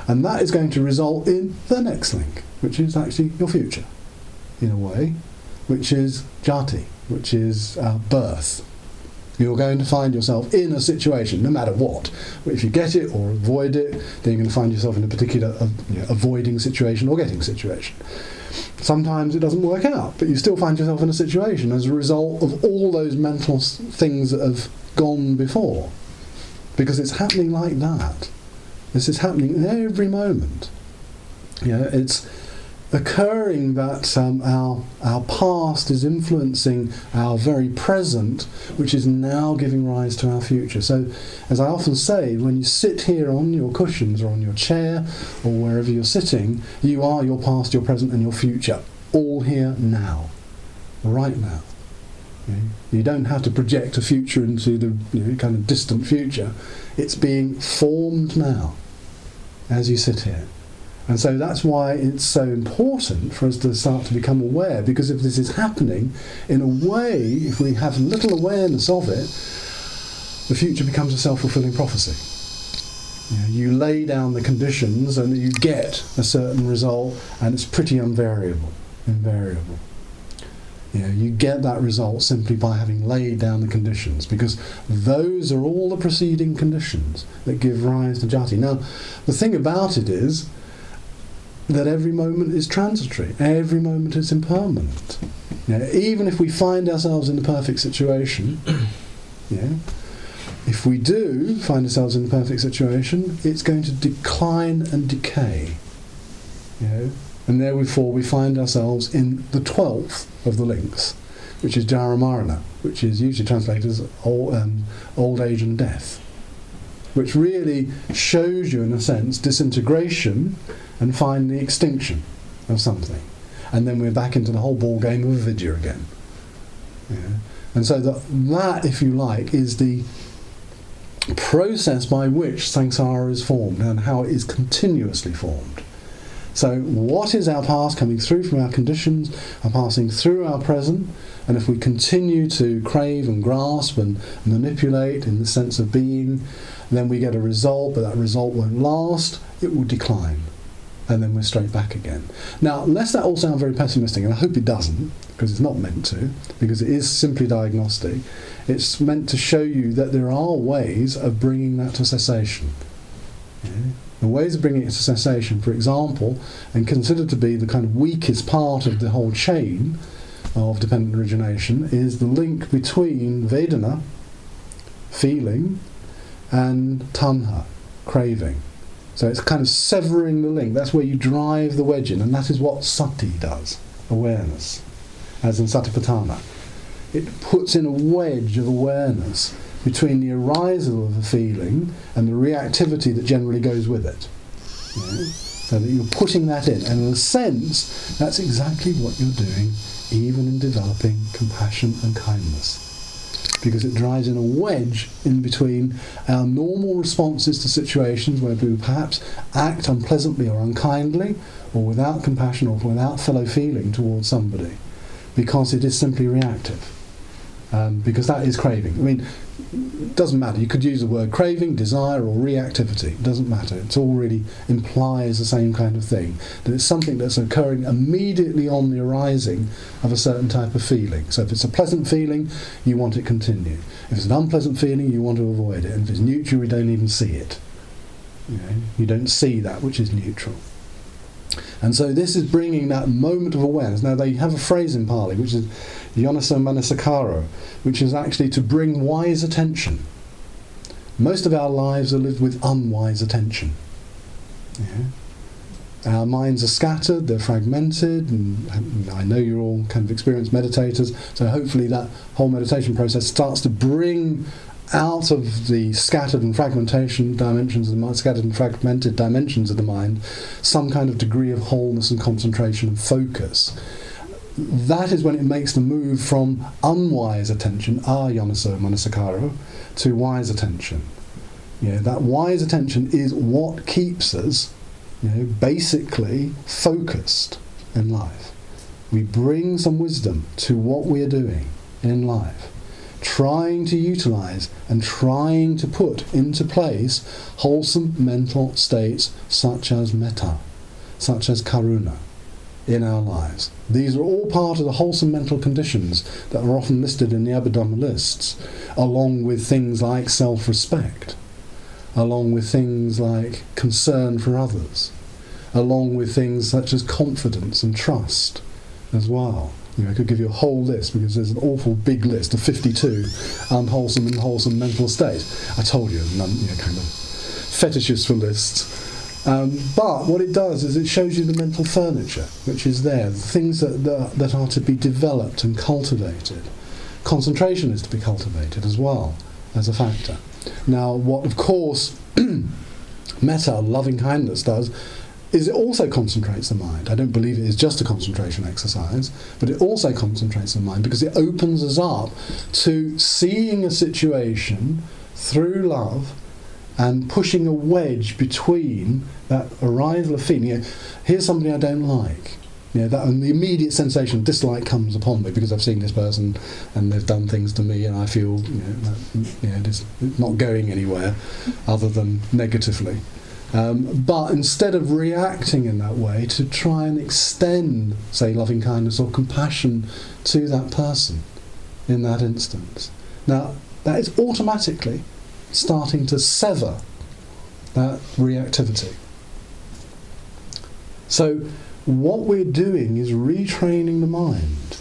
And that is going to result in the next link, which is actually your future, in a way, which is jati, which is uh, birth. You're going to find yourself in a situation, no matter what. If you get it or avoid it, then you're going to find yourself in a particular uh, you know, avoiding situation or getting situation. Sometimes it doesn't work out, but you still find yourself in a situation as a result of all those mental things that have gone before. Because it's happening like that. This is happening every moment. You know, it's occurring that um, our, our past is influencing our very present, which is now giving rise to our future. So, as I often say, when you sit here on your cushions or on your chair or wherever you're sitting, you are your past, your present, and your future, all here now, right now. You don't have to project a future into the you know, kind of distant future. It's being formed now as you sit here. And so that's why it's so important for us to start to become aware, because if this is happening, in a way, if we have little awareness of it, the future becomes a self fulfilling prophecy. You, know, you lay down the conditions and you get a certain result, and it's pretty invariable. Invariable. You, know, you get that result simply by having laid down the conditions, because those are all the preceding conditions that give rise to jati. Now, the thing about it is, that every moment is transitory, every moment is impermanent. Even if we find ourselves in a perfect situation, yeah, if we do find ourselves in a perfect situation, it's going to decline and decay. You and therefore we find ourselves in the twelfth of the links, which is Jara Marana, which is usually translated as old, um, old age and death, which really shows you, in a sense, disintegration and finally extinction of something. And then we're back into the whole ball game of avidya again. Yeah. And so that, that, if you like, is the process by which samsara is formed and how it is continuously formed. So, what is our past coming through from our conditions are passing through our present, and if we continue to crave and grasp and manipulate in the sense of being, then we get a result, but that result won't last, it will decline. And then we're straight back again. Now, lest that all sound very pessimistic, and I hope it doesn't, because it's not meant to, because it is simply diagnostic, it's meant to show you that there are ways of bringing that to cessation. Yeah? The ways of bringing it to cessation, for example, and considered to be the kind of weakest part of the whole chain of dependent origination, is the link between Vedana, feeling, and Tanha, craving. So it's kind of severing the link. That's where you drive the wedge in, and that is what sati does, awareness, as in Satipatthana. It puts in a wedge of awareness between the arisal of a feeling and the reactivity that generally goes with it. You know? So that you're putting that in. And in a sense, that's exactly what you're doing even in developing compassion and kindness. Because it drives in a wedge in between our normal responses to situations where we perhaps act unpleasantly or unkindly, or without compassion or without fellow feeling towards somebody, because it is simply reactive. Um, because that is craving. I mean, it doesn't matter. You could use the word craving, desire, or reactivity. It doesn't matter. It all really implies the same kind of thing. That it's something that's occurring immediately on the arising of a certain type of feeling. So if it's a pleasant feeling, you want it continue. If it's an unpleasant feeling, you want to avoid it. And if it's neutral, you don't even see it. You, know, you don't see that which is neutral. And so this is bringing that moment of awareness. Now they have a phrase in Pali which is Yoniso Manasikaro, which is actually to bring wise attention. Most of our lives are lived with unwise attention. Yeah. Our minds are scattered, they're fragmented, and I know you're all kind of experienced meditators, so hopefully that whole meditation process starts to bring out of the scattered and fragmentation dimensions of the mind, scattered and fragmented dimensions of the mind, some kind of degree of wholeness and concentration and focus that is when it makes the move from unwise attention, ah, ayoniso manasikaro, to wise attention. Yeah, that wise attention is what keeps us, you know, basically focused in life. We bring some wisdom to what we are doing in life, trying to utilize and trying to put into place wholesome mental states such as metta, such as karuna in our lives. These are all part of the wholesome mental conditions that are often listed in the Abhidhamma lists, along with things like self respect, along with things like concern for others, along with things such as confidence and trust as well. You know, I could give you a whole list because there's an awful big list of 52 unwholesome and wholesome mental states. I told you, you know, kind of fetishist for lists um, but what it does is it shows you the mental furniture which is there, the things that, that, that are to be developed and cultivated. Concentration is to be cultivated as well as a factor. Now, what of course metta loving kindness, does is it also concentrates the mind. I don't believe it is just a concentration exercise, but it also concentrates the mind because it opens us up to seeing a situation through love and pushing a wedge between that arisal of feeling. You know, here's somebody I don't like. You know, that, and the immediate sensation of dislike comes upon me because I've seen this person and they've done things to me, and I feel you know, that, you know it's not going anywhere other than negatively. Um, but instead of reacting in that way, to try and extend, say, loving kindness or compassion to that person in that instance. Now, that is automatically starting to sever that reactivity. So, what we're doing is retraining the mind.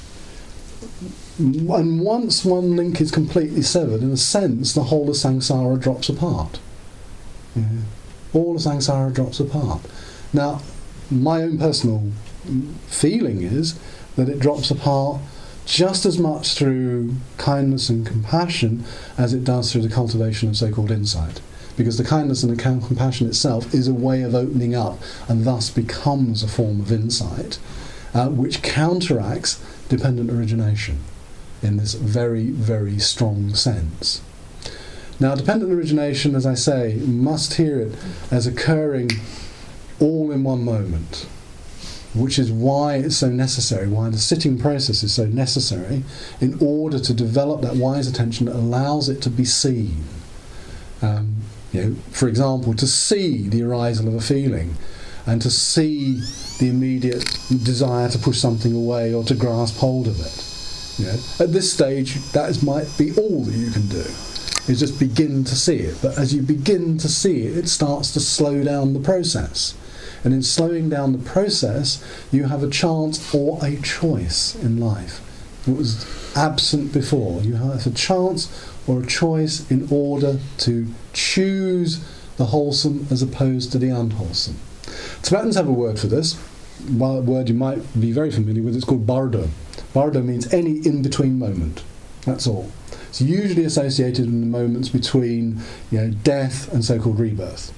And once one link is completely severed, in a sense, the whole of samsara drops apart. Yeah. All of samsara drops apart. Now, my own personal feeling is that it drops apart just as much through kindness and compassion as it does through the cultivation of so called insight. Because the kindness and the compassion itself is a way of opening up and thus becomes a form of insight uh, which counteracts dependent origination in this very, very strong sense. Now, dependent origination, as I say, must hear it as occurring all in one moment which is why it's so necessary, why the sitting process is so necessary in order to develop that wise attention that allows it to be seen. Um, you know, for example, to see the arisal of a feeling and to see the immediate desire to push something away or to grasp hold of it. You know, at this stage, that is, might be all that you can do, is just begin to see it. But as you begin to see it, it starts to slow down the process. And in slowing down the process, you have a chance or a choice in life. It was absent before. You have a chance or a choice in order to choose the wholesome as opposed to the unwholesome. Tibetans have a word for this, a word you might be very familiar with. It's called bardo. Bardo means any in between moment. That's all. It's usually associated in the moments between you know, death and so called rebirth.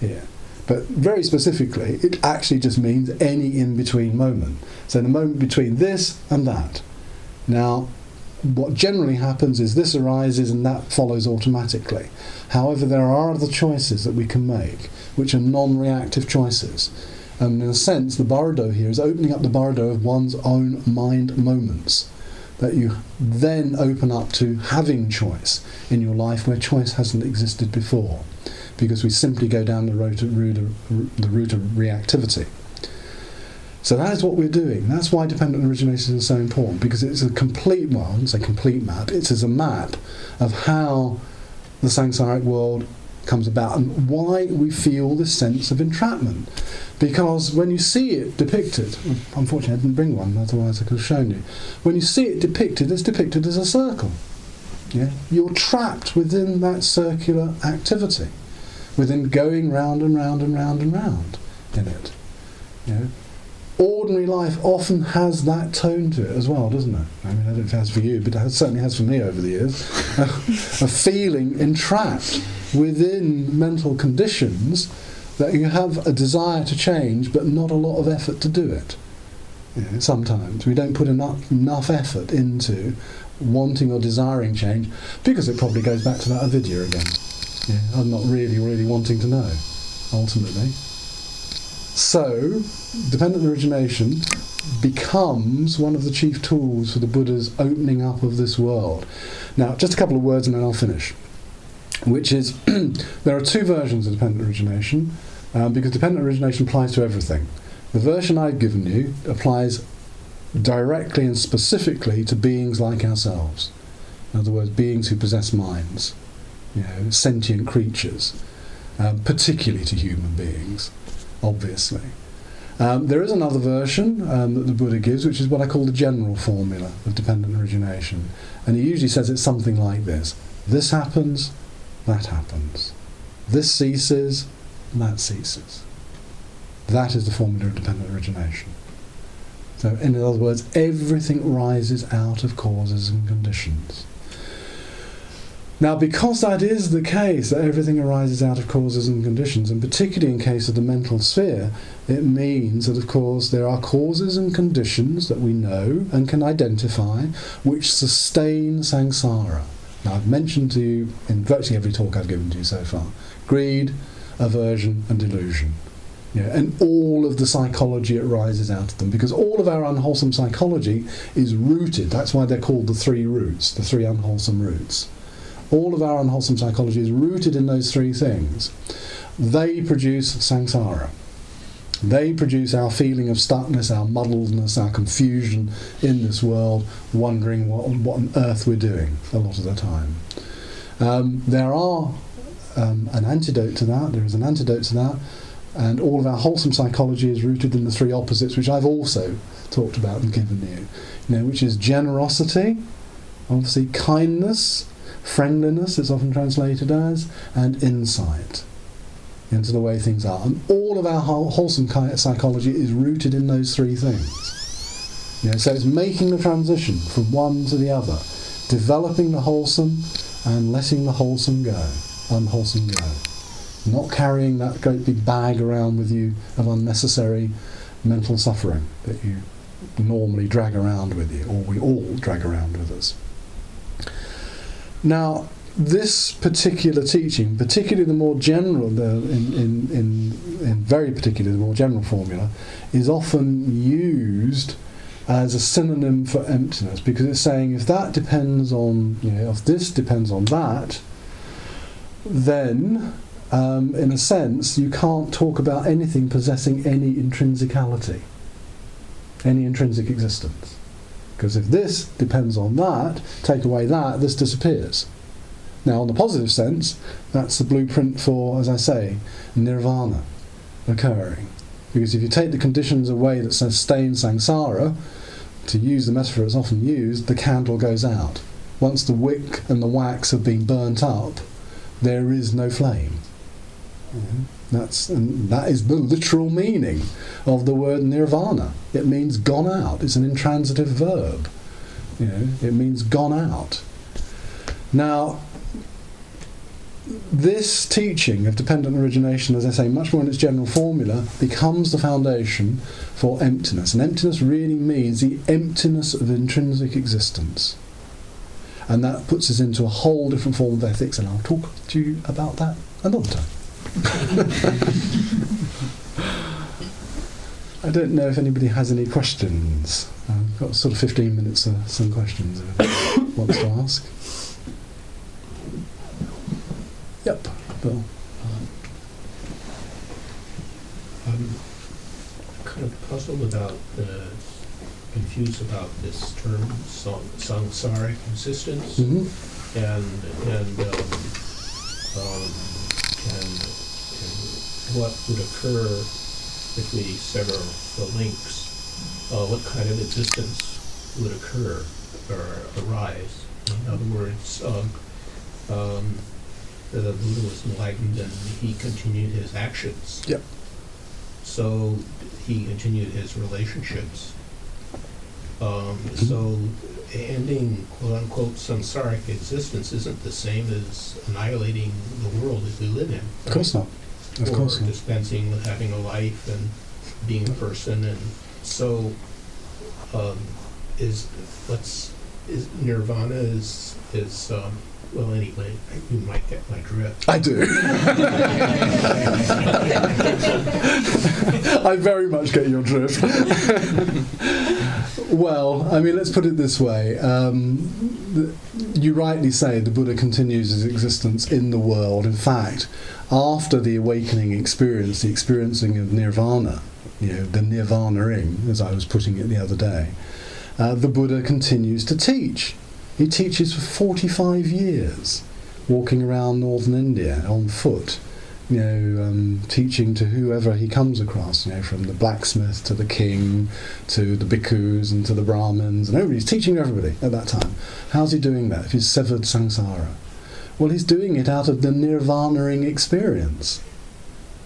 Here. But very specifically, it actually just means any in between moment. So the moment between this and that. Now, what generally happens is this arises and that follows automatically. However, there are other choices that we can make, which are non reactive choices. And in a sense, the bardo here is opening up the bardo of one's own mind moments that you then open up to having choice in your life where choice hasn't existed before because we simply go down the route, route, the route of reactivity. So that is what we're doing. That's why dependent origination is so important because it's a complete, well, it's a complete map. It's as a map of how the samsaric world comes about and why we feel this sense of entrapment. Because when you see it depicted, unfortunately I didn't bring one, otherwise I could have shown you. When you see it depicted, it's depicted as a circle. Yeah? You're trapped within that circular activity within going round and round and round and round in it. Ordinary life often has that tone to it as well, doesn't it? I mean, I don't know if it has for you, but it certainly has for me over the years. a feeling entrapped within mental conditions that you have a desire to change, but not a lot of effort to do it. Sometimes we don't put enough, enough effort into wanting or desiring change because it probably goes back to that avidya again. Yeah, I'm not really, really wanting to know, ultimately. So, dependent origination becomes one of the chief tools for the Buddha's opening up of this world. Now, just a couple of words and then I'll finish. Which is, there are two versions of dependent origination, um, because dependent origination applies to everything. The version I've given you applies directly and specifically to beings like ourselves. In other words, beings who possess minds you know, sentient creatures, um, particularly to human beings, obviously. Um, there is another version um, that the Buddha gives, which is what I call the general formula of dependent origination. And he usually says it's something like this this happens, that happens. This ceases, that ceases. That is the formula of dependent origination. So, in other words, everything rises out of causes and conditions. Now, because that is the case, that everything arises out of causes and conditions, and particularly in case of the mental sphere, it means that, of course, there are causes and conditions that we know and can identify which sustain samsara. Now, I've mentioned to you in virtually every talk I've given to you so far greed, aversion, and delusion. And all of the psychology it rises out of them, because all of our unwholesome psychology is rooted. That's why they're called the three roots, the three unwholesome roots all of our unwholesome psychology is rooted in those three things. They produce samsara. They produce our feeling of stuckness, our muddledness, our confusion in this world, wondering what, what on earth we're doing a lot of the time. Um, there are um, an antidote to that, there is an antidote to that, And all of our wholesome psychology is rooted in the three opposites, which I've also talked about and given you. You know, which is generosity, obviously kindness, friendliness, it's often translated as, and insight into the way things are. And all of our wholesome psychology is rooted in those three things. You know, so it's making the transition from one to the other, developing the wholesome and letting the wholesome go, unwholesome go. Not carrying that great big bag around with you of unnecessary mental suffering that you normally drag around with you, or we all drag around with us. Now, this particular teaching, particularly the more general, the, in, in, in, in very particularly the more general formula, is often used as a synonym for emptiness because it's saying if that depends on, you know, if this depends on that, then um, in a sense you can't talk about anything possessing any intrinsicality, any intrinsic existence. Because if this depends on that, take away that, this disappears. Now, in the positive sense, that's the blueprint for, as I say, nirvana occurring. Because if you take the conditions away that sustain samsara, to use the metaphor that's often used, the candle goes out. Once the wick and the wax have been burnt up, there is no flame. That's and that is the literal meaning of the word nirvana. It means gone out. It's an intransitive verb. You know, it means gone out. Now, this teaching of dependent origination, as I say, much more in its general formula, becomes the foundation for emptiness. And emptiness really means the emptiness of intrinsic existence. And that puts us into a whole different form of ethics, and I'll talk to you about that another time. I don't know if anybody has any questions. I've got sort of 15 minutes for some questions if uh, wants to ask. Yep, Bill. I'm kind of puzzled about the, confused about this term, samsaric existence, hmm and and um, um, and, and what would occur if we sever the links. Uh, what kind of existence would occur or arise? In other words, um, um, the Buddha was enlightened and he continued his actions. Yep. So he continued his relationships. Um, Mhm. So ending quote unquote samsaric existence isn't the same as annihilating the world as we live in. Of course not. Of or course not. dispensing with having a life and being a person and so um, is what's is nirvana is is um, well anyway you might get my drift I do. I very much get your drift. well, I mean, let's put it this way. Um, the, you rightly say the Buddha continues his existence in the world. In fact, after the awakening experience, the experiencing of nirvana, you know, the nirvanaing, as I was putting it the other day, uh, the Buddha continues to teach. He teaches for 45 years, walking around northern India on foot, you know, um, teaching to whoever he comes across, you know, from the blacksmith to the king to the bhikkhus and to the brahmins, and everybody's teaching everybody at that time. How's he doing that if he's severed samsara? Well, he's doing it out of the nirvanaing experience,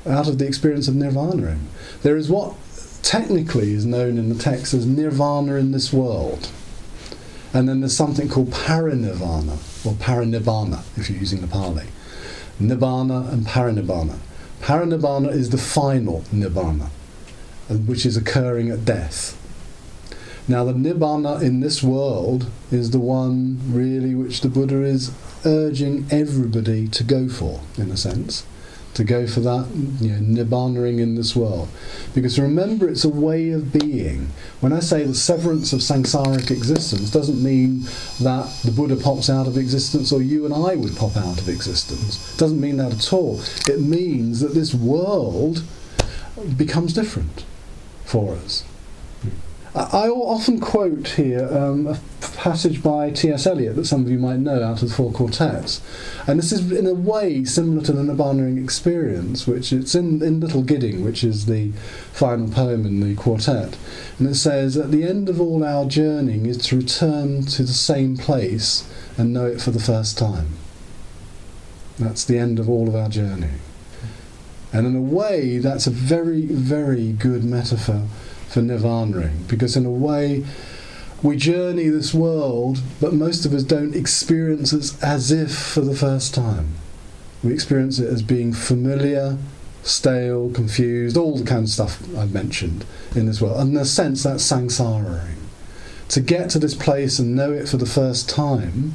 out of the experience of nirvanaing. There is what technically is known in the text as nirvana in this world. And then there's something called parinirvana, or parinibbana, if you're using the Pali. Nibbana and parinibbana. Parinibbana is the final nibbana, which is occurring at death. Now, the nibbana in this world is the one really which the Buddha is urging everybody to go for, in a sense. To go for that, you know, nibbanaing in this world. Because remember, it's a way of being. When I say the severance of samsaric existence, doesn't mean that the Buddha pops out of existence or you and I would pop out of existence. It Doesn't mean that at all. It means that this world becomes different for us. I often quote here um, a passage by T.S. Eliot that some of you might know out of the Four Quartets. And this is, in a way, similar to the Nirvana experience, which it's in, in Little Gidding, which is the final poem in the quartet. And it says, At the end of all our journeying is to return to the same place and know it for the first time. That's the end of all of our journey. And in a way, that's a very, very good metaphor for nirvanaing, because in a way, we journey this world, but most of us don't experience it as if for the first time. We experience it as being familiar, stale, confused, all the kind of stuff I've mentioned in this world. And in a sense, that's samsaraing. To get to this place and know it for the first time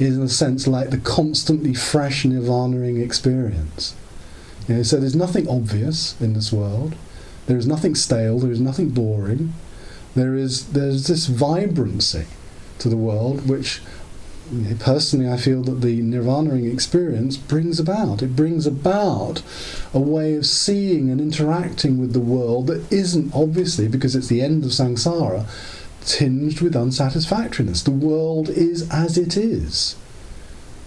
is, in a sense, like the constantly fresh nirvanaing experience. You know, so there's nothing obvious in this world. There is nothing stale. There is nothing boring. There is there's this vibrancy to the world which personally I feel that the nirvanaing experience brings about. It brings about a way of seeing and interacting with the world that isn't obviously because it's the end of samsara tinged with unsatisfactoriness. The world is as it is.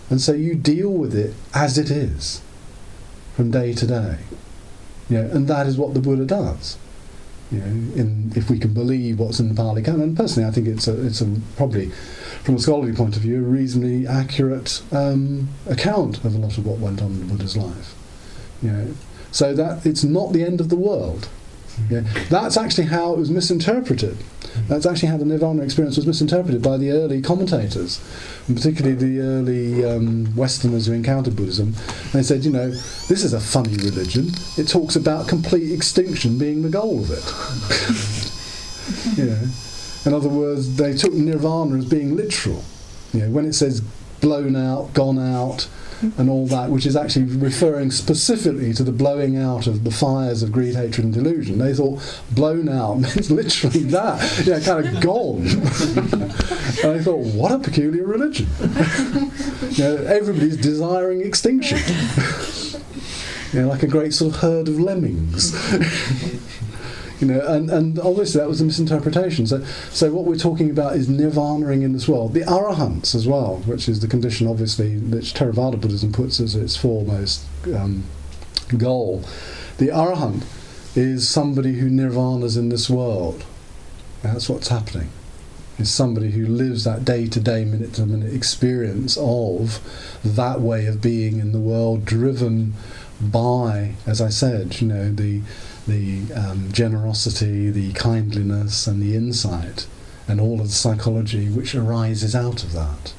And so you deal with it as it is from day to day. You know, and that is what the Buddha does. You know, in, if we can believe what's in the Pali Canon, personally, I think it's a, it's a probably, from a scholarly point of view, a reasonably accurate um, account of a lot of what went on in the Buddha's life. You know, so that it's not the end of the world. Yeah, that's actually how it was misinterpreted. That's actually how the Nirvana experience was misinterpreted by the early commentators, and particularly the early um, Westerners who encountered Buddhism. They said, you know, this is a funny religion. It talks about complete extinction being the goal of it. you know, in other words, they took Nirvana as being literal. You know, when it says blown out, gone out, and all that, which is actually referring specifically to the blowing out of the fires of greed, hatred, and delusion. They thought blown out meant literally that, yeah, kind of gone. and I thought, what a peculiar religion. you know, everybody's desiring extinction. you know, like a great sort of herd of lemmings you know, and, and obviously that was a misinterpretation. So, so what we're talking about is nirvanaing in this world. The arahants as well, which is the condition, obviously, which Theravada Buddhism puts as its foremost um, goal. The arahant is somebody who nirvanas in this world. That's what's happening. Is somebody who lives that day to day, minute to minute experience of that way of being in the world, driven by, as I said, you know, the the um, generosity, the kindliness, and the insight, and all of the psychology which arises out of that.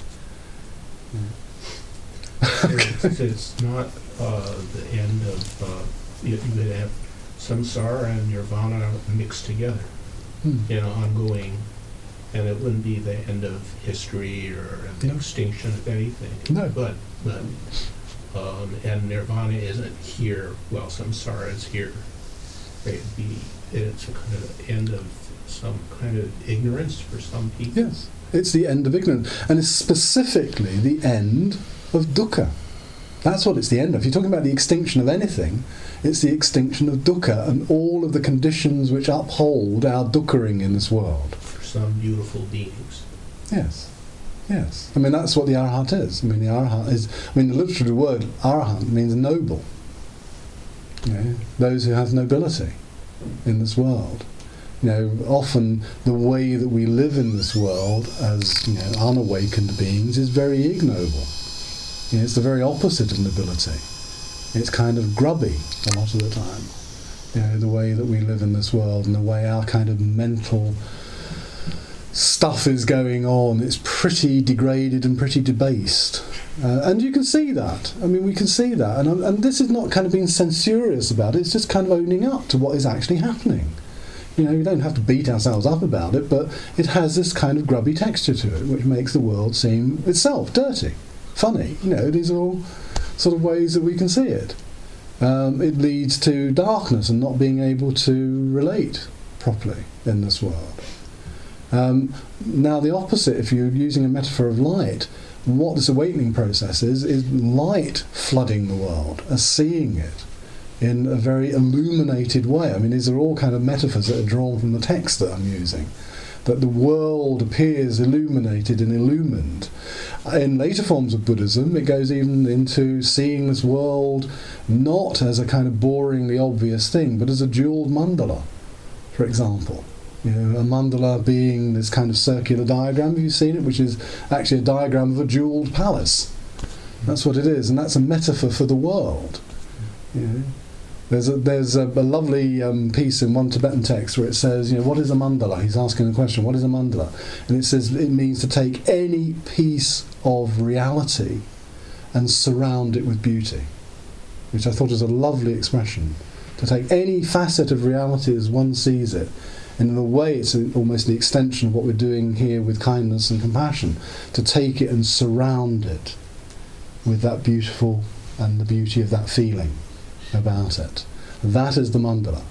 it's, it's not uh, the end of uh, you, you have samsara and nirvana mixed together Hmm. in ongoing, and it wouldn't be the end of history or the No. extinction of anything. No. But but um, and nirvana isn't here. Well, samsara is here. It'd be it's a kind of end of some kind of ignorance for some people. Yes, it's the end of ignorance, and it's specifically the end of dukkha. That's what it's the end of. If you're talking about the extinction of anything, it's the extinction of dukkha and all of the conditions which uphold our dukkhaing in this world. For some beautiful beings. Yes, yes. I mean, that's what the arhat is. I mean, the arhat is. I mean, the literal word arhat means noble. Those who have nobility in this world. You know, often the way that we live in this world as you know unawakened beings is very ignoble. You know, it's the very opposite of nobility. It's kind of grubby a lot of the time. You know, the way that we live in this world and the way our kind of mental stuff is going on. It's pretty degraded and pretty debased. Uh, and you can see that. I mean, we can see that. And, and this is not kind of being censorious about it, it's just kind of owning up to what is actually happening. You know, we don't have to beat ourselves up about it, but it has this kind of grubby texture to it, which makes the world seem itself dirty, funny. You know, these are all sort of ways that we can see it. Um, it leads to darkness and not being able to relate properly in this world. Um, now, the opposite, if you're using a metaphor of light, what this awakening process is, is light flooding the world, seeing it in a very illuminated way. I mean, these are all kind of metaphors that are drawn from the text that I'm using. that the world appears illuminated and illumined. In later forms of Buddhism, it goes even into seeing this world not as a kind of boringly obvious thing, but as a jeweled mandala, for example. You know, a mandala being this kind of circular diagram, have you seen it? Which is actually a diagram of a jeweled palace. That's what it is, and that's a metaphor for the world. You know? There's a, there's a, a lovely um, piece in one Tibetan text where it says, you know, what is a mandala? He's asking the question, what is a mandala? And it says it means to take any piece of reality and surround it with beauty, which I thought is a lovely expression. To take any facet of reality as one sees it, and in a way it's a, almost the extension of what we're doing here with kindness and compassion, to take it and surround it with that beautiful and the beauty of that feeling about it. That is the mandala.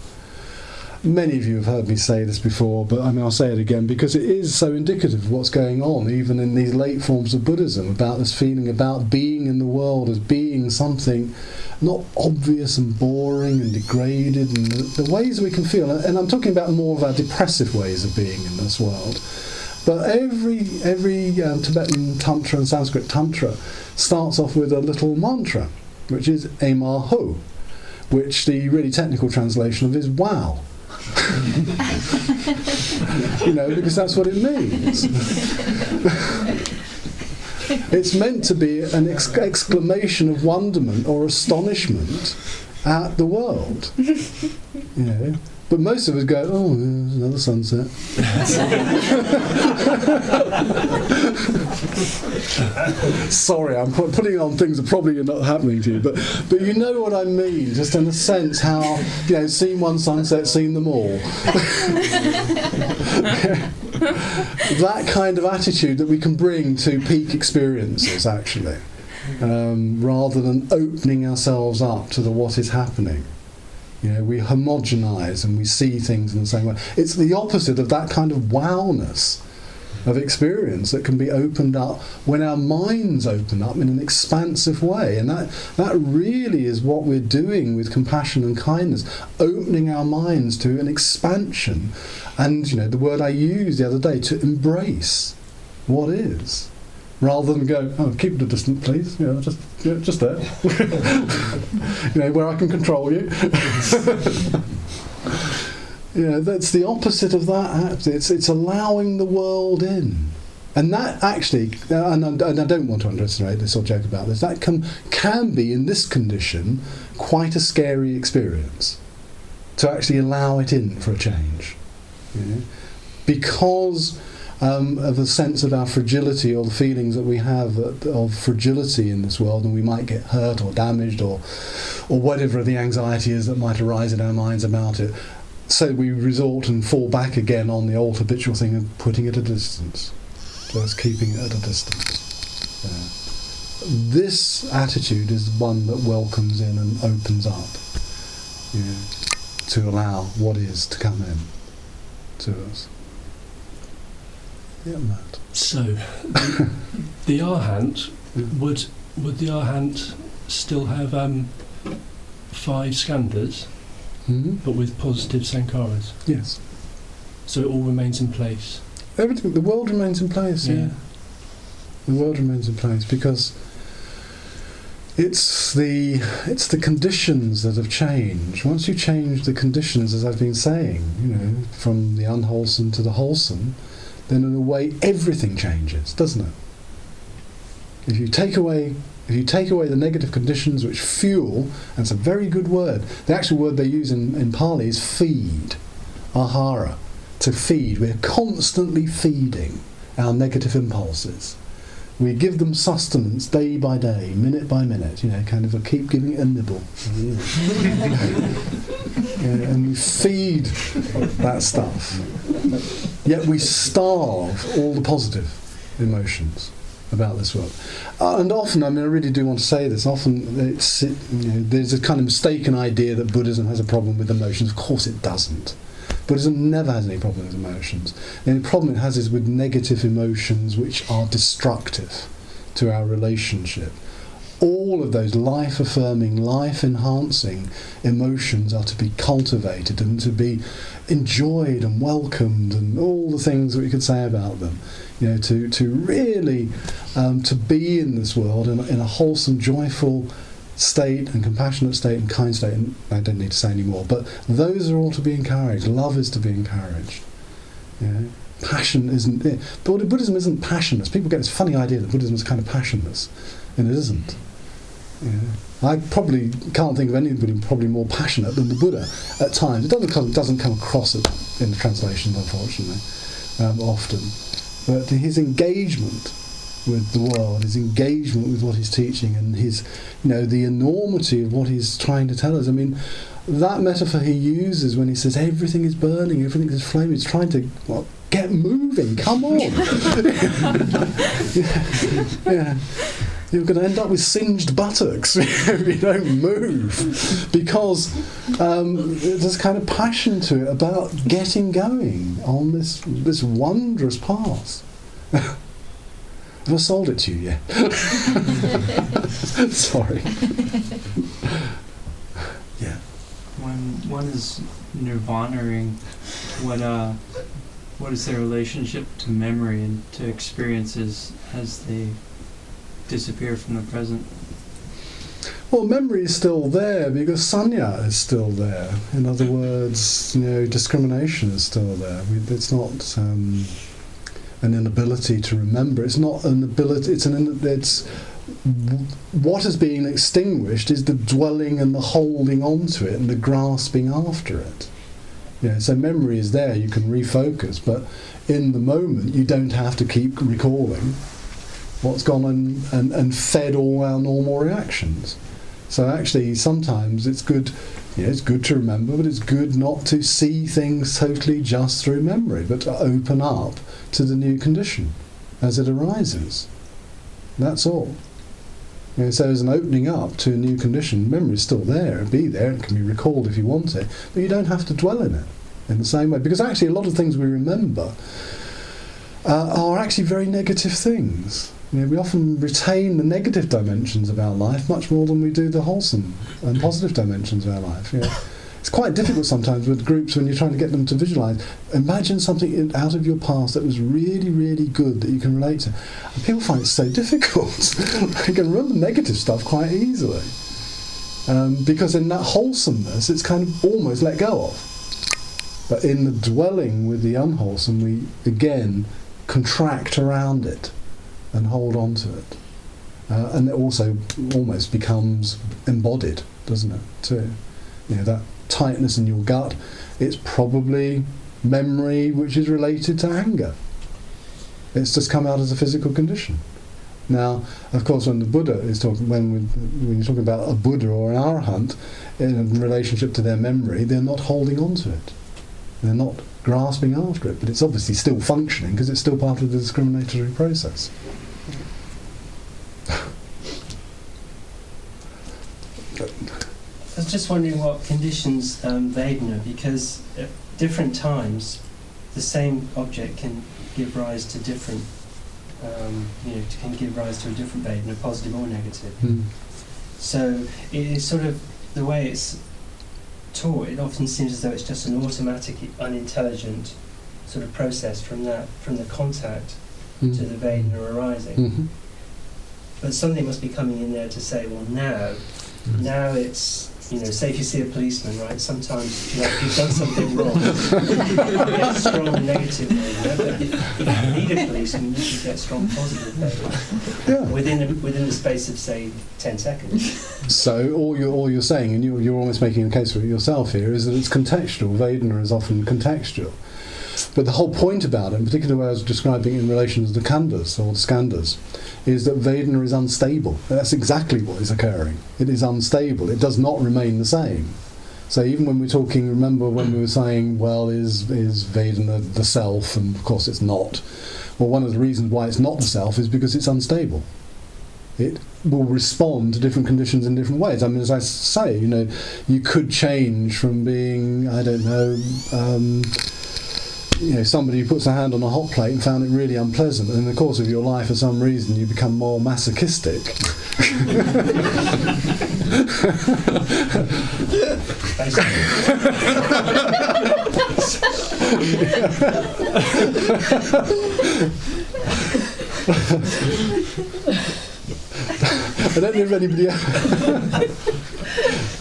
Many of you have heard me say this before, but I mean, I'll say it again because it is so indicative of what's going on, even in these late forms of Buddhism, about this feeling about being in the world as being something not obvious and boring and degraded, and the, the ways we can feel. And I'm talking about more of our depressive ways of being in this world. But every every um, Tibetan tantra and Sanskrit tantra starts off with a little mantra, which is Emaho, which the really technical translation of is wow. You know, because that's what it means. it's meant to be an ex- exclamation of wonderment or astonishment at the world. You know, but most of us go, oh, another sunset. Sorry, I'm pu- putting on things that probably are not happening to you, but but you know what I mean, just in a sense how you know, seen one sunset, seen them all. that kind of attitude that we can bring to peak experiences, actually, um, rather than opening ourselves up to the what is happening. You know, we homogenize and we see things in the same way. It's the opposite of that kind of wowness of experience that can be opened up when our minds open up in an expansive way. And that, that really is what we're doing with compassion and kindness, opening our minds to an expansion. And, you know, the word I used the other day, to embrace what is rather than go, oh, keep it a distance, please. You know, just, you know, just there. you know, where I can control you. you know, that's the opposite of that. It's it's allowing the world in. And that actually, uh, and I, and I don't want to underestimate this or joke about this, that can, can be, in this condition, quite a scary experience. To actually allow it in for a change. You know? Because um, of a sense of our fragility or the feelings that we have of fragility in this world, and we might get hurt or damaged or, or whatever the anxiety is that might arise in our minds about it. So we resort and fall back again on the old habitual thing of putting it at a distance, just keeping it at a distance. Yeah. This attitude is one that welcomes in and opens up to allow what is to come in to us. Yeah. So, the, the Arhant would would the Arhant still have um, five skandhas, Mm-hmm. but with positive sankharas? Yes. So it all remains in place. Everything, the world remains in place, yeah. Yeah. The world remains in place because it's the it's the conditions that have changed. Once you change the conditions, as I've been saying, you know, from the unwholesome to the wholesome, then in a way everything changes, doesn't it? If you take away if you take away the negative conditions which fuel, that's a very good word. The actual word they use in, in Pali is feed, ahara, to feed. We're constantly feeding our negative impulses. We give them sustenance day by day, minute by minute, you know, kind of a keep giving it a nibble. Yeah, and we feed that stuff. Yet we starve all the positive emotions about this world. Uh, and often, I mean, I really do want to say this. Often, it's it, you know, there's a kind of mistaken idea that Buddhism has a problem with emotions. Of course, it doesn't. Buddhism never has any problem with emotions. The only problem it has is with negative emotions which are destructive to our relationship. All of those life affirming, life enhancing emotions are to be cultivated and to be enjoyed and welcomed and all the things that we could say about them. You know, to, to really um, to be in this world in, in a wholesome, joyful state and compassionate state and kind state. And I don't need to say any more, but those are all to be encouraged. Love is to be encouraged. Passion isn't. It. Buddhism isn't passionless. People get this funny idea that Buddhism is kind of passionless, and it isn't. I probably can't think of anybody probably more passionate than the Buddha at times. It doesn't come, doesn't come across it in the translations, unfortunately, um, often. But his engagement with the world, his engagement with what he's teaching, and his, you know, the enormity of what he's trying to tell us. I mean, that metaphor he uses when he says everything is burning, everything is flaming, he's trying to well, get moving. Come on. yeah. yeah you're going to end up with singed buttocks if you don't move because um, there's kind of passion to it about getting going on this this wondrous path. Have I sold it to you yet? Sorry. yeah. When one is nirvanaing, what uh, what is their relationship to memory and to experiences as they disappear from the present? Well, memory is still there because sanya is still there. In other words, you know, discrimination is still there. We, it's not um, an inability to remember. It's not an ability. It's an. It's what is being extinguished is the dwelling and the holding onto it and the grasping after it. You know, so memory is there. You can refocus, but in the moment, you don't have to keep recalling what's gone and, and, and fed all our normal reactions. So actually, sometimes it's good. Yeah, it's good to remember, but it's good not to see things totally just through memory, but to open up to the new condition as it arises. That's all. So there's an opening up to a new condition. Memory is still there, and be there, and can be recalled if you want it, but you don't have to dwell in it in the same way. Because actually, a lot of things we remember uh, are actually very negative things. You know, we often retain the negative dimensions of our life much more than we do the wholesome and positive dimensions of our life. You know. It's quite difficult sometimes with groups when you're trying to get them to visualize. Imagine something out of your past that was really, really good that you can relate to. And people find it so difficult. they can remember the negative stuff quite easily. Um, because in that wholesomeness, it's kind of almost let go of. But in the dwelling with the unwholesome, we again contract around it and hold on to it. Uh, and it also almost becomes embodied, doesn't it, too? You know, that tightness in your gut, it's probably memory which is related to anger. It's just come out as a physical condition. Now, of course, when the Buddha is talking, when, we, when you're talking about a Buddha or an Arahant in relationship to their memory, they're not holding on to it. They're not grasping after it, but it's obviously still functioning because it's still part of the discriminatory process. I was just wondering what conditions um, Vedana, because at different times, the same object can give rise to different, um, you know, can give rise to a different Vedana, positive or negative. Mm. So it is sort of the way it's taught. It often seems as though it's just an automatic, unintelligent sort of process from that, from the contact Mm. to the Vedana arising. Mhm. But something must be coming in there to say, well, now, Mm. now it's, you know, say if you see a policeman, right, sometimes if you like, you've done something wrong, you get strong negative behaviour, but if, you need a policeman, you should get strong positive Yeah. within, a, within the space of, say, 10 seconds. So all you're all you're saying, and you're, you're almost making a case for it yourself here, is that it's contextual. Vedana is often contextual. But the whole point about it, in particular where I was describing in relation to the khandhas or the skandhas, is that Vedana is unstable. That's exactly what is occurring. It is unstable. It does not remain the same. So even when we're talking, remember when we were saying, well, is is Vedana the self? And of course it's not. Well, one of the reasons why it's not the self is because it's unstable. It will respond to different conditions in different ways. I mean, as I say, you know, you could change from being, I don't know, um, you know, somebody who puts a hand on a hot plate and found it really unpleasant, and in the course of your life, for some reason, you become more masochistic. I don't know if anybody else.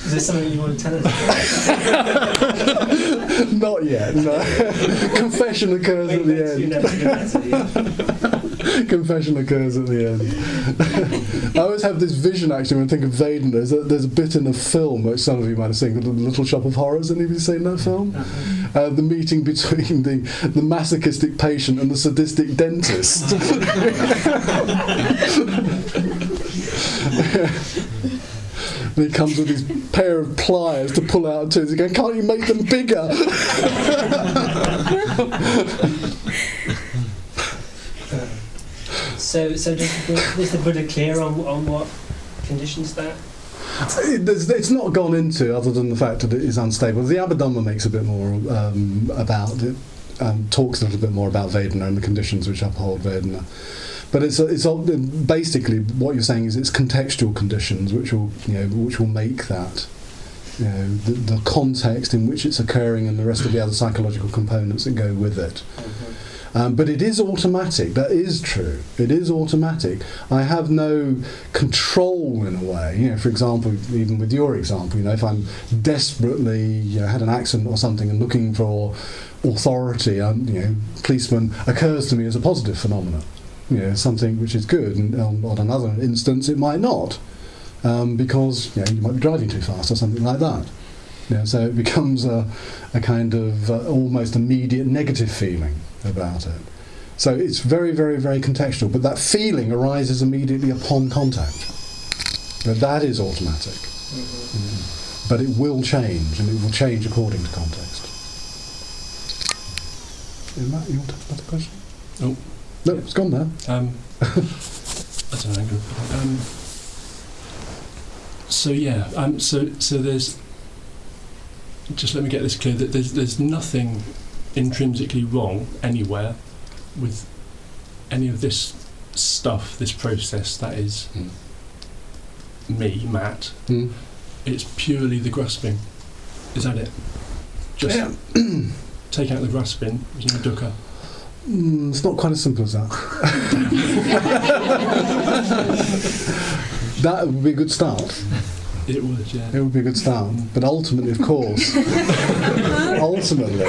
Is there something you want to tell us? Not yet, no. Confession occurs at the end. you know, yeah. Confession occurs at the end. I always have this vision actually when I think of Vedana. There's a, there's a bit in a film which some of you might have seen The Little Shop of Horrors. Anybody seen that film? Uh, the meeting between the, the masochistic patient and the sadistic dentist. And he comes with his pair of pliers to pull out tools. He goes, "Can't you make them bigger?" So, so does the, is the Buddha clear on, on what conditions that? It- It's not gone into, other than the fact that it is unstable. The Abhidhamma makes a bit more um, about it, um, talks a little bit more about Vedana and the conditions which uphold Vedana. But it's it's all- basically what you're saying is it's contextual conditions which will you know which will make that. You know, the, the context in which it's occurring and the rest of the other psychological components that go with it. Um, but it is automatic. That is true. It is automatic. I have no control in a way. You know, for example, even with your example, you know, if I'm desperately you know, had an accident or something and looking for authority, um, you know, policeman occurs to me as a positive phenomenon. You know, something which is good. And on, on another instance, it might not, um, because you know you might be driving too fast or something like that. You know, so it becomes a, a kind of uh, almost immediate negative feeling about it. So it's very, very, very contextual, but that feeling arises immediately upon contact. But that is automatic. Mm. But it will change, and it will change according to context. Yeah, Matt, you want to have another question? Oh. No, it's gone now. Um, I don't know. I'm gonna put it- Um, so yeah, um, so so there's. Just let me get this clear that there's there's nothing intrinsically wrong anywhere with any of this stuff, this process that is Mm. me, Matt. Mm. It's purely the grasping. Is that it? Just Yeah. take out the grasping. There's no dukkha. Mm, it's not quite as simple as that. that would be a good start. It would, yeah. It would be a good start. But ultimately, of course, ultimately,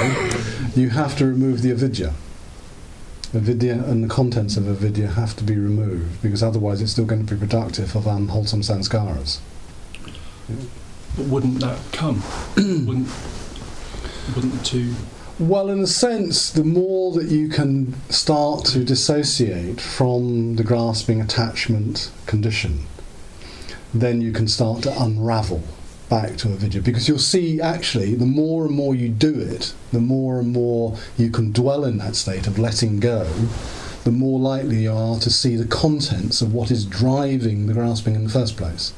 you have to remove the avidya. Avidya and the contents of avidya have to be removed because otherwise it's still going to be productive of unwholesome sanskaras. But wouldn't that come? wouldn't wouldn't the two Well, in a sense, the more that you can start to dissociate from the grasping attachment condition, then you can start to unravel back to avidya. Because you'll see, actually, the more and more you do it, the more and more you can dwell in that state of letting go, the more likely you are to see the contents of what is driving the grasping in the first place.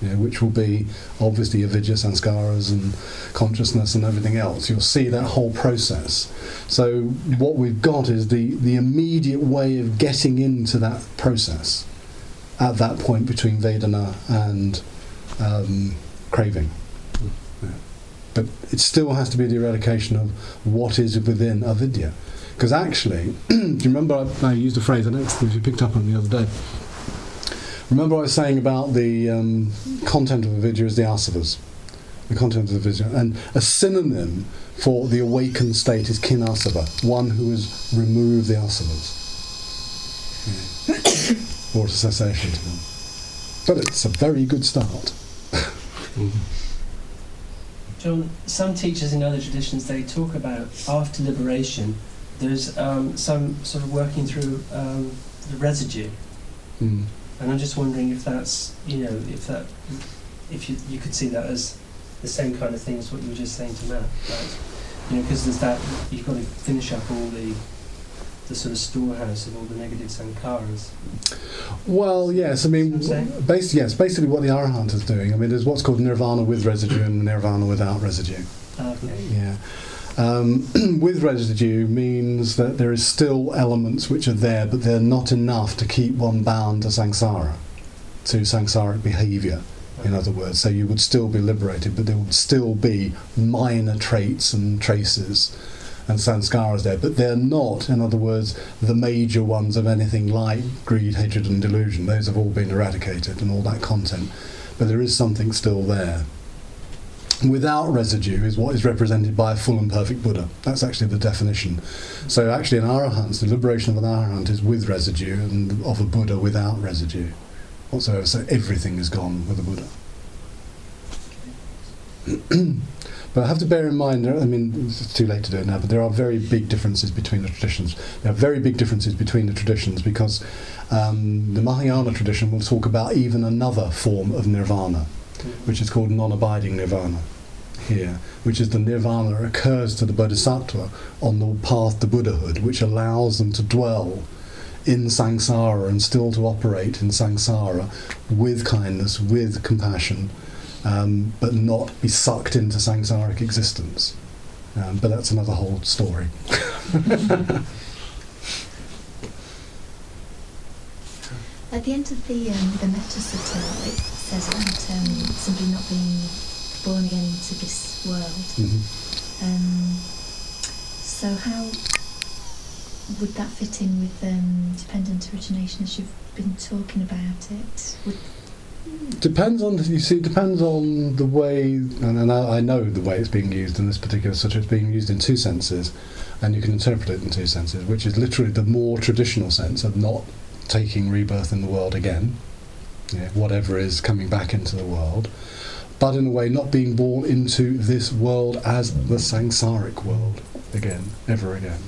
You know, which will be obviously avidya, sanskaras, and consciousness and everything else. You'll see that whole process. So what we've got is the, the immediate way of getting into that process at that point between Vedana and um, craving. Yeah. But it still has to be the eradication of what is within avidya. Because actually, do you remember I, I used a phrase, I don't know if you picked up on the other day. Remember I was saying about the um, content of avidya is the asavas the content of the vision. And a synonym for the awakened state is khinasava, one who has removed the asavas. Yeah. A cessation to them. But it's a very good start. John, some teachers in other traditions they talk about after liberation. There's um, some sort of working through um, the residue, Mm. And I'm just wondering if that's you know if that if you you could see that as the same kind of thing as what you were just saying to Matt, right? You know, because there's that you've got to finish up all the the sort of storehouse of all the negative sankharas. Well, yes, I mean, See what I'm saying? basically, yes, basically what the Arahant is doing. I mean, there's what's called nirvana with residue and nirvana without residue. Ah, okay. Yeah. Um, with residue means that there is still elements which are there, but they're not enough to keep one bound to samsara, to samsaric behaviour in other words. So you would still be liberated, but there would still be minor traits and traces and sanskaras there, but they're not, in other words, the major ones of anything like greed, hatred, and delusion. Those have all been eradicated and all that content, but there is something still there. Without residue is what is represented by a full and perfect Buddha. That's actually the definition. So, actually, an arahant, the liberation of an arahant, is with residue, and of a Buddha without residue whatsoever. So, everything is gone with a Buddha. but I have to bear in mind, I mean, it's too late to do it now, but there are very big differences between the traditions. There are very big differences between the traditions because um, the Mahayana tradition will talk about even another form of nirvana, which is called non abiding nirvana here, which is the nirvana that occurs to the bodhisattva on the path to Buddhahood, which allows them to dwell in samsara and still to operate in samsara with kindness, with compassion, um, but not be sucked into samsaric existence. Um, but that's another whole story. At the end of the um, the Metta Sutta, says about um, somebody not being born again into this world. Mhm. Um, so how would that fit in with um, dependent origination as you've been talking about it? Would, Depends on you see. Depends on the way, and, and I, I know the way it's being used in this particular such It's being used in two senses, and you can interpret it in two senses, which is literally the more traditional sense of not taking rebirth in the world again, yeah, whatever is coming back into the world, but in a way not being born into this world as the samsaric world again, ever again.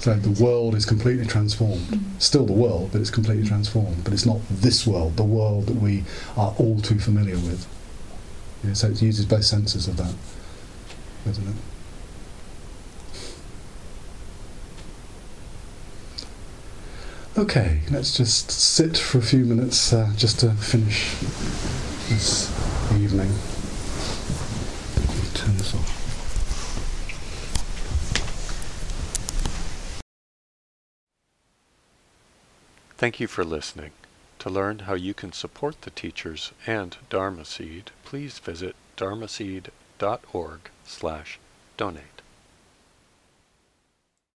So the world is completely transformed. Still the world, but it's completely transformed. But it's not this world, the world that we are all too familiar with. Yeah, so it uses both senses of that, doesn't it? Okay, let's just sit for a few minutes uh, just to finish this evening. Turn this off. Thank you for listening. To learn how you can support the teachers and Dharma Seed, please visit dharma dharmaseed.org slash donate.